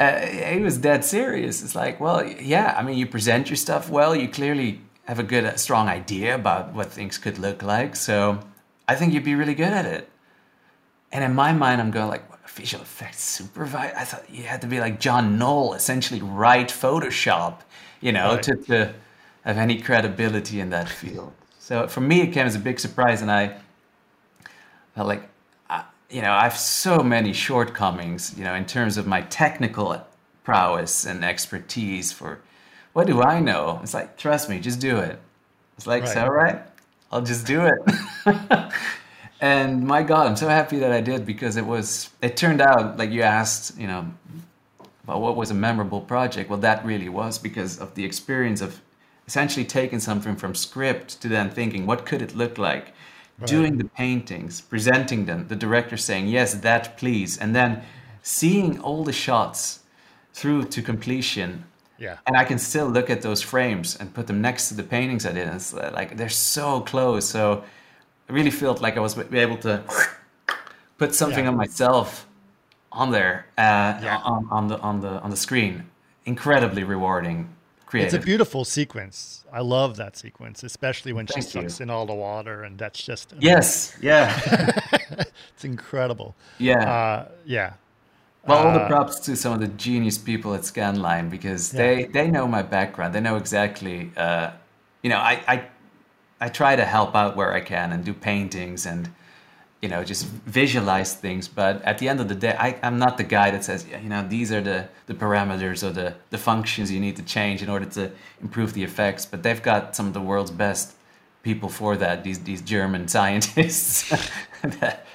Uh, he was dead serious. It's like, well, yeah, I mean, you present your stuff well. You clearly have a good, strong idea about what things could look like. So I think you'd be really good at it. And in my mind, I'm going like, visual effects supervisor. I thought you had to be like John Knoll, essentially write Photoshop, you know, right. to, to have any credibility in that field. So for me, it came as a big surprise, and I felt like, you know, I have so many shortcomings, you know, in terms of my technical prowess and expertise. For what do I know? It's like, trust me, just do it. It's like, right. so all right, I'll just do it. and my god i'm so happy that i did because it was it turned out like you asked you know about what was a memorable project well that really was because of the experience of essentially taking something from script to then thinking what could it look like right. doing the paintings presenting them the director saying yes that please and then seeing all the shots through to completion yeah. And I can still look at those frames and put them next to the paintings I did. And it's like they're so close. So I really felt like I was able to put something Yeah. on myself on there uh, Yeah. on, on the on the on the screen. Incredibly rewarding, It's a beautiful sequence. I love that sequence, especially when she Thank you. sucks in all the water, and that's just yes, yeah, it's incredible. yeah. Uh, yeah, Well, all the Uh, props to some of the genius people at Scanline because they, they know my background. They know exactly, uh, you know, I, I I try to help out where I can and do paintings and you know just visualize things. But at the end of the day, I, I'm not the guy that says, you know, these are the, the parameters or the, the functions you need to change in order to improve the effects. But they've got some of the world's best people for that. These these German scientists. that,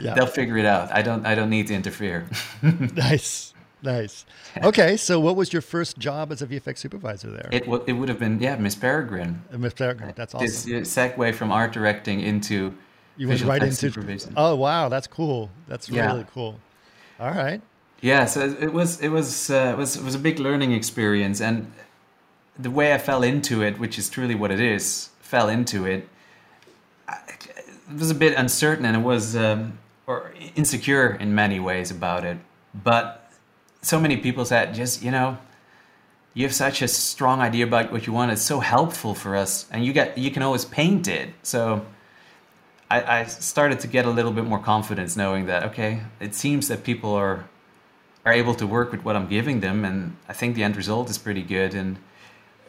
Yeah. They'll figure it out. I don't. I don't need to interfere. nice, nice. Okay, so what was your first job as a VFX supervisor there? It would. It would have been yeah, Miss Peregrine. Uh, Miss Peregrine, That's This awesome. uh, segue from art directing into You went right into. supervision. Oh wow, that's cool. That's Yeah. really cool. All right. Yeah, so it was it was uh, it was it was a big learning experience, and the way I fell into it, which is truly what it is, fell into it. I, it was a bit uncertain, and it was um, or insecure in many ways about it. But so many people said, just you know, you have such a strong idea about what you want. It's so helpful for us, and you get you can always paint it. So I, I started to get a little bit more confidence, knowing that okay, it seems that people are are able to work with what I'm giving them, and I think the end result is pretty good. And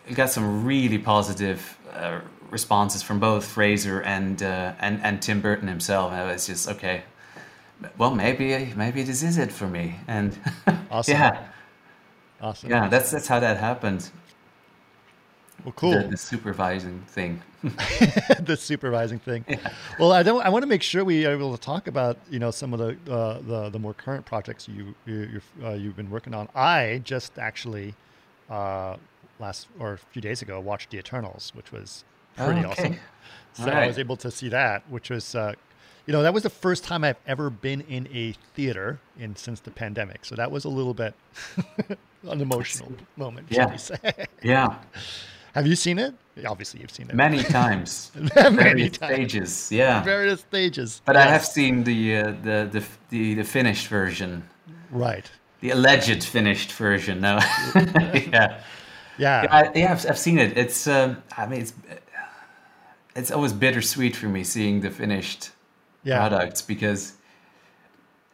it got some really positive uh, responses from both Frazer and uh, and and Tim Burton himself. And I was just okay. Well, maybe maybe this is it for me. And Awesome. yeah, Awesome. yeah, that's that's how that happened. Well, cool. The, the supervising thing. the supervising thing. Well, I don't. I want to make sure we are able to talk about you know some of the uh, the the more current projects you, you you've uh, you've been working on. I just actually uh, last or a few days ago watched The Eternals, which was pretty Okay. awesome. So I was able to see that, which was. Uh, you know that was the first time I've ever been in a theater in since the pandemic, so that was a little bit an emotional moment. Shall Yeah. we say? Yeah, Have you seen it? Obviously, you've seen it many times, many various times, stages. Yeah, various stages. but I have seen the, uh, the the the the finished version, right. the alleged finished version. No, yeah. Yeah, I, yeah, I've, I've seen it. It's, um, I mean, it's, it's always bittersweet for me seeing the finished yeah, products because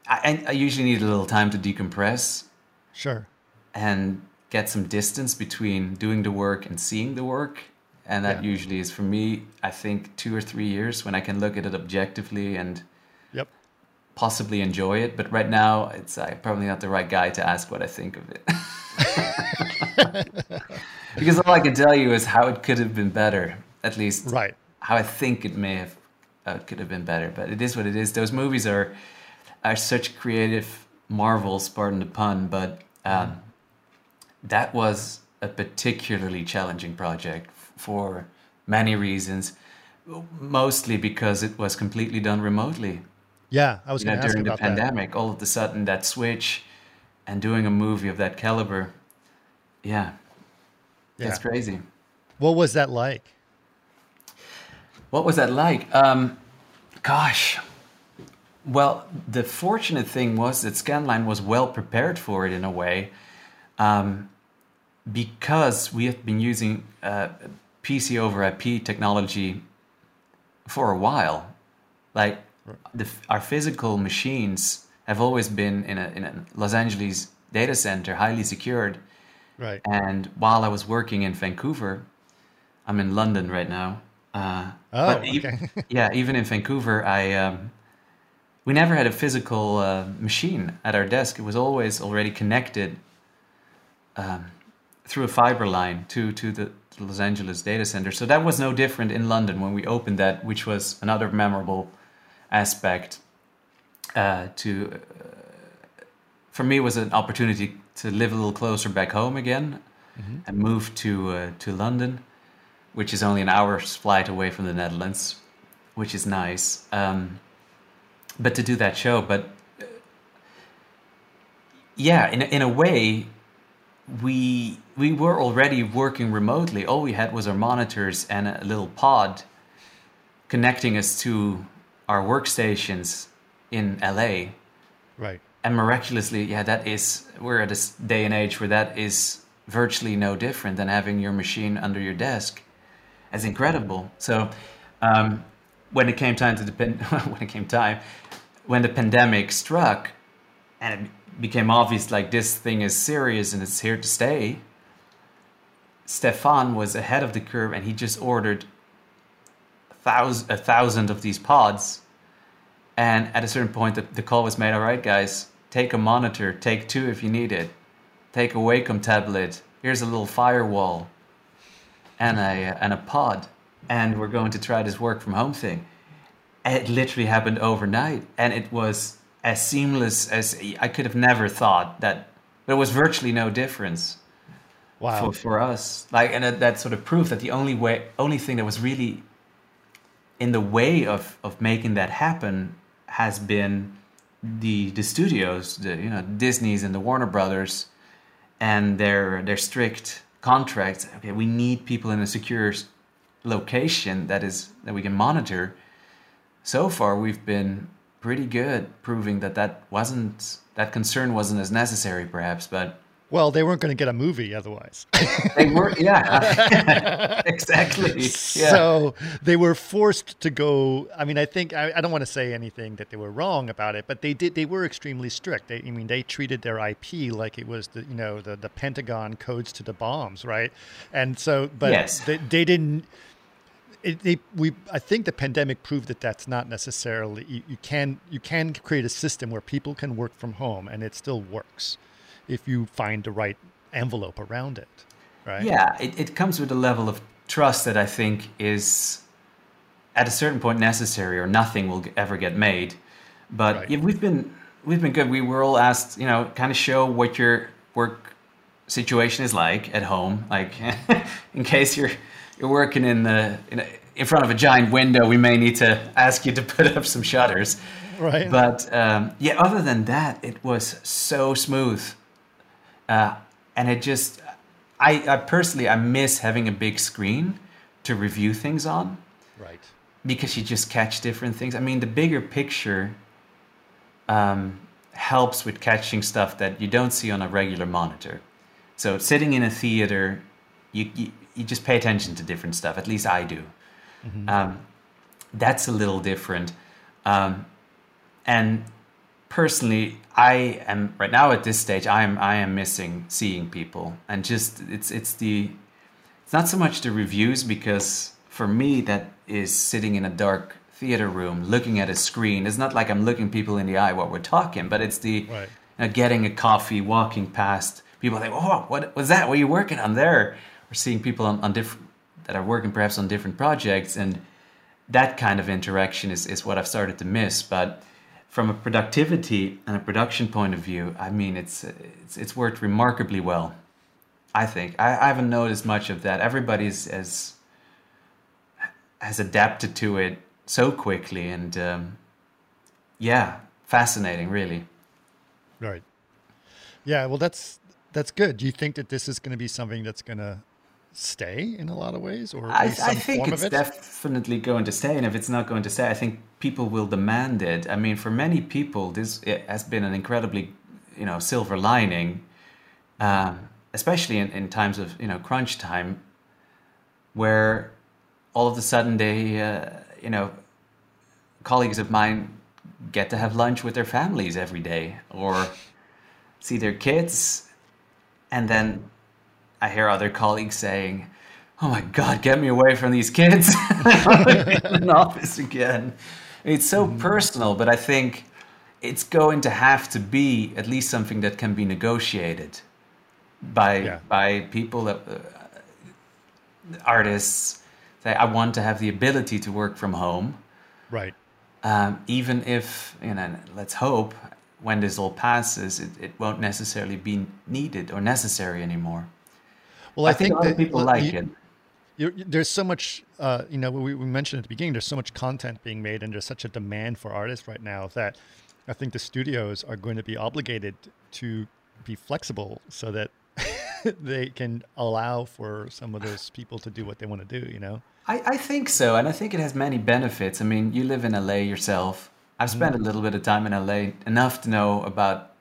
I, I usually need a little time to decompress sure. and get some distance between doing the work and seeing the work. And that Yeah. usually is for me, I think, two or three years when I can look at it objectively and Yep. possibly enjoy it. But right now, it's I'm probably not the right guy to ask what I think of it. because all I can tell you is how it could have been better, at least Right. how I think it may have uh, could have been better. But it is what it is. Those movies are are such creative marvels, pardon the pun. But um, that was a particularly challenging project for many reasons. Mostly because it was completely done remotely Yeah, I was you going know, to ask during the about that. pandemic, all of a sudden that switch and doing a movie of that caliber, yeah, that's crazy. What was that like? What was that like? Um, gosh, well, the fortunate thing was that Scanline was well prepared for it in a way, um, because we have been using uh, PC over IP technology for a while. Like the, our physical machines have always been in a, in a Los Angeles data center, highly secured. Right. And while I was working in Vancouver, I'm in London right now. Uh, Oh, but okay. yeah, even in Vancouver, I um, we never had a physical uh, machine at our desk. It was always already connected um, through a fiber line to to the Los Angeles data center. So that was no different in London when we opened that, which was another memorable aspect uh, to uh, for me was an opportunity to live a little closer back home again and move to uh, to London, which is only an hour's flight away from the Netherlands, which is nice. Um, but to do that show, but uh, yeah, in in a way, we we were already working remotely. All we had was our monitors and a little pod, connecting us to our workstations in LA. Right. And miraculously, yeah, that is we're at a day and age where that is virtually no different than having your machine under your desk. It's incredible. So um, when it came time to the when it came time when the pandemic struck, and became obvious like this thing is serious and it's here to stay. Stephan was ahead of the curve and he just ordered a thousand, a thousand of these pods. And at a certain point, the, the call was made all right, guys, take a monitor, take two if you need it, take a Wacom tablet, here's a little firewall and a, and a pod. And we're going to try this work from home thing. It literally happened overnight. And it was as seamless as I could have never thought that there was virtually no difference wow. for, for us. Like, and that, that sort of proof that the only way, only thing that was really in the way of, of making that happen has been the the studios, the you know Disney's and the Warner Brothers, and their their strict contracts. Okay, we need people in a secure location that is that we can monitor. So far, we've been pretty good proving that that wasn't that concern wasn't as necessary, perhaps, but well, they weren't going to get a movie otherwise. they were, yeah, exactly. Yeah. So they were forced to go. I mean, I think I, I, don't want to say anything that they were wrong about it, but they did. They were extremely strict. They, I mean, they treated their IP like it was the you know the the Pentagon codes to the bombs, right? And so, but yes. they, they didn't. It, they, we, I think the pandemic proved that that's not necessarily. You, you can you can create a system where people can work from home and it still works if you find the right envelope around it, right? Yeah, it, it comes with a level of trust that I think is at a certain point necessary, or nothing will ever get made. But right. yeah, we've been we've been good. We were all asked, you know, kind of show what your work situation is like at home, like in case you're you're working in the in, a, in front of a giant window, we may need to ask you to put up some shutters. Right. But um, yeah, other than that, it was so smooth. Uh, and it just, I, I personally, I miss having a big screen to review things on. Right. Because you just catch different things. I mean, the bigger picture um, helps with catching stuff that you don't see on a regular monitor. So sitting in a theater, you, you, you just pay attention to different stuff. At least I do. Mm-hmm. Um, that's a little different. Um, and personally, I am right now at this stage. I am I am missing seeing people, and just it's it's the it's not so much the reviews because for me that is sitting in a dark theater room looking at a screen. It's not like I'm looking people in the eye while we're talking, but it's the right. you know, getting a coffee, walking past people. Think, oh, what was that? What are you working on there? Or seeing people on, on different that are working perhaps on different projects and that kind of interaction is, is what I've started to miss. But from a productivity and a production point of view, I mean, it's it's, it's worked remarkably well. I think I, I haven't noticed much of that. Everybody's as has adapted to it so quickly, and um, yeah, fascinating, really. Right. Yeah. Well, that's that's good. Do you think that this is going to be something that's going to stay in a lot of ways or I, I think it's it? definitely going to stay and if it's not going to stay i think people will demand it i mean for many people this has been an incredibly you know silver lining um, especially in, in times of you know crunch time where all of a sudden they uh, you know colleagues of mine get to have lunch with their families every day or see their kids and then I hear other colleagues saying, "Oh my God, get me away from these kids!" in an office again. It's so mm-hmm. personal, but I think it's going to have to be at least something that can be negotiated by yeah. by people that uh, artists say, "I want to have the ability to work from home." Right. Um, even if you know, let's hope when this all passes, it, it won't necessarily be needed or necessary anymore. Well, I, I think, think that, people like you, it. there's so much, uh, you know, we, we mentioned at the beginning, there's so much content being made and there's such a demand for artists right now that I think the studios are going to be obligated to be flexible so that they can allow for some of those people to do what they want to do. You know. I, I think so, and I think it has many benefits. I mean, you live in LA yourself. I've spent mm. a little bit of time in LA, enough to know about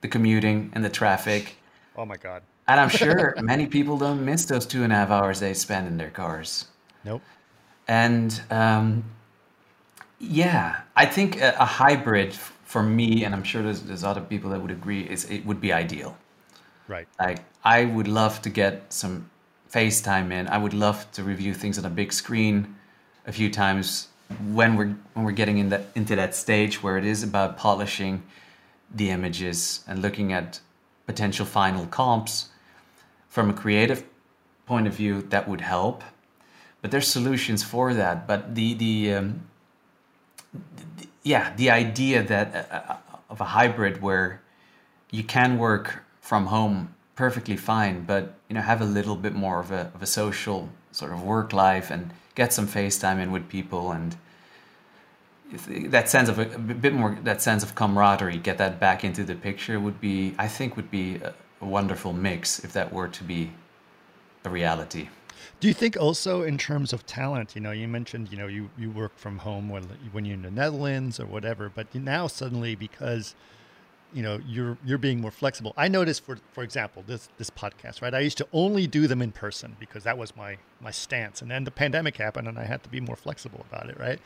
the commuting and the traffic. Oh my god! And I'm sure many people don't miss those two and a half hours they spend in their cars. Nope. And um, yeah, I think a, a, hybrid for me, and I'm sure there's, there's other people that would agree, is it would be ideal. Right. Like I would love to get some FaceTime in. I would love to review things on a big screen a few times when we're when we're getting in that into that stage where it is about polishing the images and looking at potential final comps from a creative point of view that would help. But there's solutions for that. But the the, um, the yeah the idea that uh, uh, of a hybrid where you can work from home perfectly fine but you know have a little bit more of a, of a social sort of work life and get some FaceTime in with people and that sense of a, a, bit more that sense of camaraderie get that back into the picture would be i think would be a, a, wonderful mix if that were to be a reality. Do you think also in terms of talent you know you mentioned you know you, you work from home when, when you're in the netherlands or whatever but now suddenly because you know you're you're being more flexible. I noticed for for example this this podcast right? I used to only do them in person because that was my my stance. And then the pandemic happened and i had to be more flexible about it right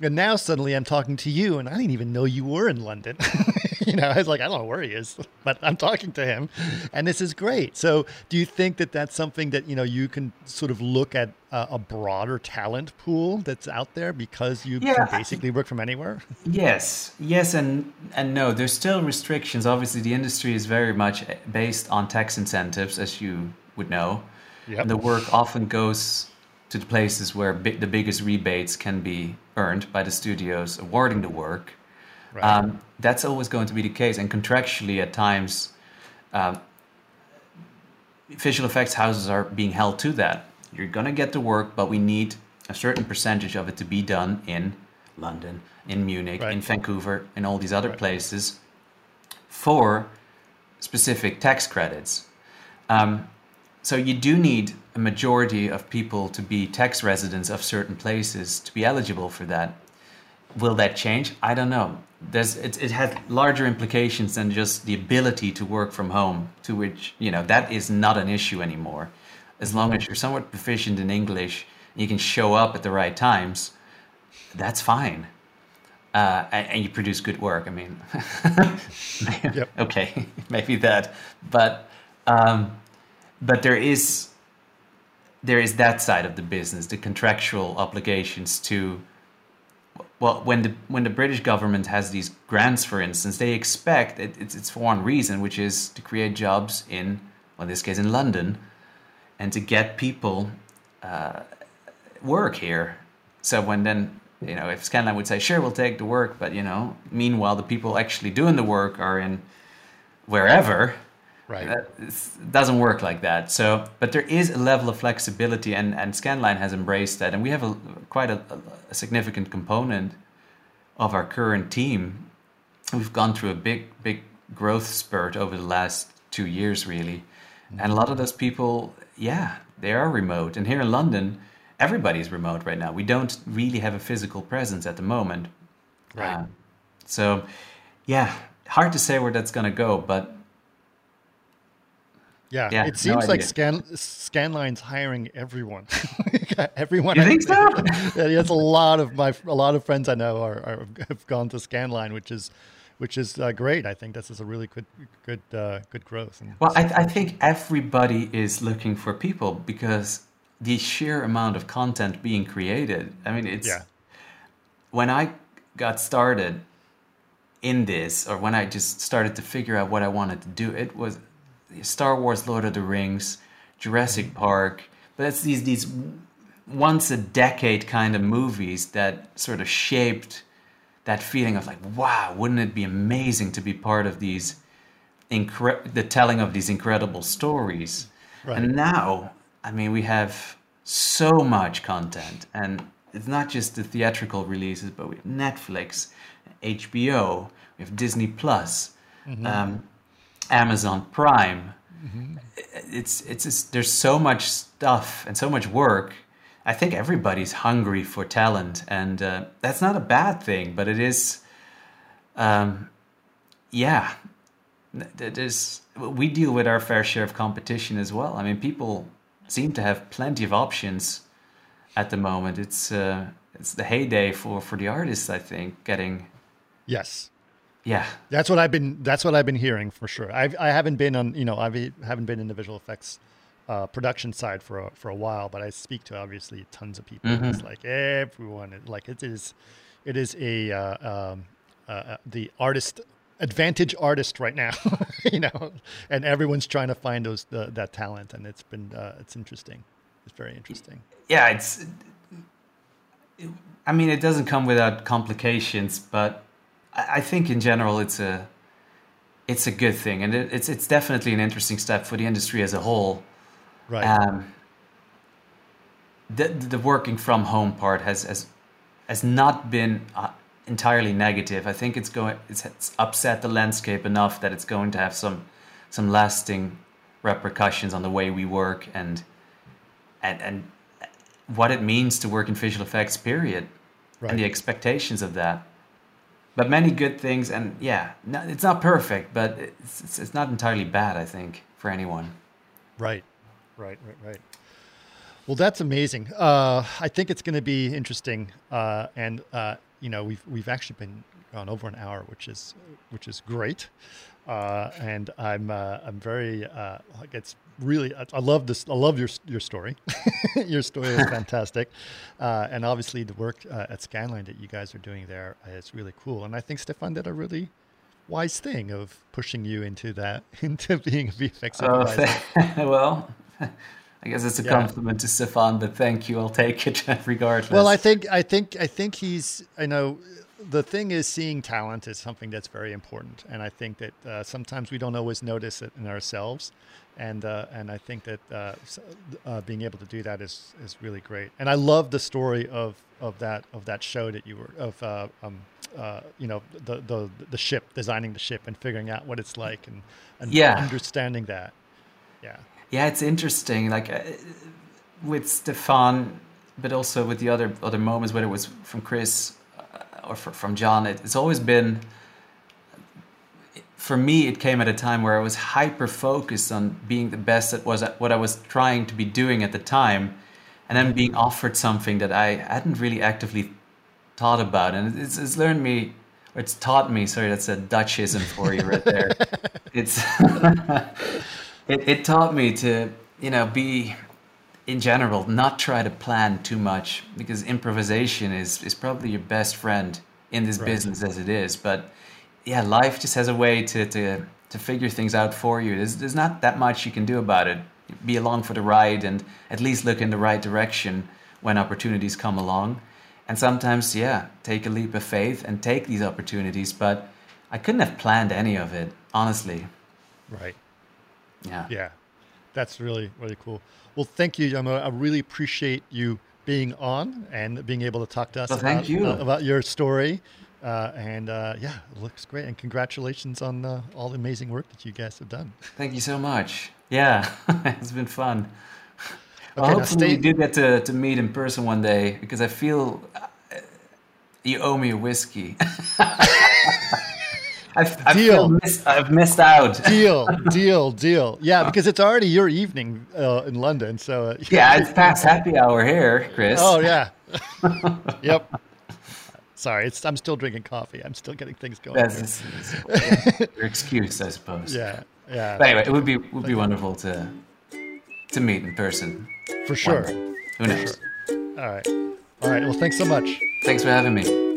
and now suddenly i'm talking to you and i didn't even know you were in london you know i was like i don't know where he is but i'm talking to him and this is great so do you think that that's something that you know you can sort of look at a, a broader talent pool that's out there because you yeah. can basically work from anywhere? Yes, yes, and and no. There's still restrictions. Obviously, the industry is very much eh, based on tax incentives, as you would know. Yep. And the work often goes to the places where bi- the biggest rebates can be earned by the studios awarding the work. Right. Um, that's always going to be the case, and contractually, at times, um, visual effects houses are being held to that. You're going to get the work, but we need a certain percentage of it to be done in London, in Munich, right. in Vancouver, in all these other right. places for specific tax credits. Um, so you do need a majority of people to be tax residents of certain places to be eligible for that. Will that change? I don't know. There's, it, it has larger implications than just the ability to work from home, to which, you know, that is not an issue anymore as long as you're somewhat proficient in English, you can show up at the right times, that's fine. Uh, and, and, you produce good work. I mean, okay, maybe that, but um, but there is there is that side of the business, the contractual obligations to. Well, when the when the British government has these grants, for instance, they expect it, it's, it's for one reason, which is to create jobs in, well, in this case, in London, and to get people uh, work here. So when then you know if Scanline would say sure we'll take the work, but you know meanwhile the people actually doing the work are in wherever. Right. It doesn't work like that. So, but there is a level of flexibility, and, and Scanline has embraced that, and we have a quite a, a significant component of our current team. We've gone through a big, big growth spurt over the last two years, really, mm-hmm. and a lot of those people yeah, they are remote. And here in London, everybody's remote right now. We don't really have a physical presence at the moment. Right. Uh, so, yeah, hard to say where that's going to go, but. Yeah, yeah it seems no like Scan Scanline's hiring everyone. everyone. You think so? yeah, yes, a lot of my a lot of friends I know are, are have gone to Scanline, which is which is uh, great. I think this is a really good, good, uh, good growth. Well, I, I, think everybody is looking for people because the sheer amount of content being created. I mean, it's yeah. when I got started in this, or when I just started to figure out what I wanted to do. It was Star Wars, Lord of the Rings, Jurassic. Park. But it's these these once a decade kind of movies that sort of shaped that feeling of like, wow, wouldn't it be amazing to be part of these, incre- the telling of these incredible stories? Right. And now, I mean, we have so much content, and it's not just the theatrical releases, but we have Netflix, HBO, we have Disney Plus, mm-hmm. um, Amazon Prime. mm-hmm. it's it's there's so much stuff and so much work. I think everybody's hungry for talent, and uh, that's not a bad thing. But it is, um, yeah, there's we deal with our fair share of competition as well. I mean, people seem to have plenty of options at the moment. It's uh, it's the heyday for for the artists. I think getting yes, yeah. That's what I've been. That's what I've been hearing for sure. I've I haven't been on you know I haven't been in the visual effects uh, production side for a, for a while, but I speak to obviously tons of people. Mm-hmm. It's like everyone. Like it is, it is a uh, um, uh, uh the artist advantage artist right now, you know, and everyone's trying to find those the, that talent, and it's been uh, it's interesting. It's very interesting. Yeah, it's. I mean, it doesn't come without complications, but I think in general it's a it's a good thing, and it, it's it's definitely an interesting step for the industry as a whole. Right. Um, the the working from home part has has has not been uh, entirely negative. I think it's going it's, it's upset the landscape enough that it's going to have some some lasting repercussions on the way we work and and and what it means to work in visual effects period right. and the expectations of that but many good things and yeah it's not perfect but it's, it's, it's not entirely bad i think for anyone. Right right right right. Well that's amazing. Uh, i think it's going to be interesting uh, and uh, you know we've we've actually been gone over an hour which is which is great. Uh, and i'm uh, i'm very uh, like it's really I, I, love this i love your your story your story is fantastic uh, and obviously the work uh, at scanline that you guys are doing there is really cool and i think Stephan did a really wise thing of pushing you into that into being a vfx oh, well I guess it's a yeah. compliment to Stephan, but thank you. I'll take it regardless. Well, I think I think I think he's. I know the thing is seeing talent is something that's very important, and I think that uh, sometimes we don't always notice it in ourselves and uh, and I think that uh, uh, being able to do that is is really great. And I love the story of of that of that show that you were of uh, um, uh, you know the the the ship designing the ship and figuring out what it's like and and yeah. understanding that. Yeah. Yeah, it's interesting. Like uh, with Stephan, but also with the other other moments, whether it was from Chris or from John, it, it's always been for me, it came at a time where I was hyper focused on being the best at was what I was trying to be doing at the time, and then being offered something that I hadn't really actively thought about, and it's, it's learned me, or it's taught me. Sorry, that's a Dutchism for you right there. it's it, it taught me to you know be in general not try to plan too much because improvisation is is probably your best friend in this right. business as it is, but yeah, life just has a way to to to figure things out for you. There's there's not that much you can do about it. Be along for the ride and at least look in the right direction when opportunities come along. And sometimes, yeah, take a leap of faith and take these opportunities. But I couldn't have planned any of it, honestly. Right. Yeah. Yeah. That's really, really cool. Well, thank you, Jelmer. I really appreciate you being on and being able to talk to us well, about, you. Uh, about your story. Uh, and uh, yeah, it looks great. And congratulations on uh, all the amazing work that you guys have done. Thank you so much. Yeah, it's been fun. Well, okay, hopefully, we do get to, to meet in person one day because I feel uh, you owe me a whiskey. I've, deal. Missed, I've missed out. deal, deal, deal. Yeah, because it's already your evening uh, in London. So uh, yeah, it's past happy hour here, Chris. Oh yeah. yep. Sorry, it's, I'm still drinking coffee. I'm still getting things going. That's your excuse, I suppose. Yeah, yeah. But anyway, it would be would be wonderful to to meet in person. For sure. Who knows? Sure. All right. All right. Well, thanks so much. Thanks for having me.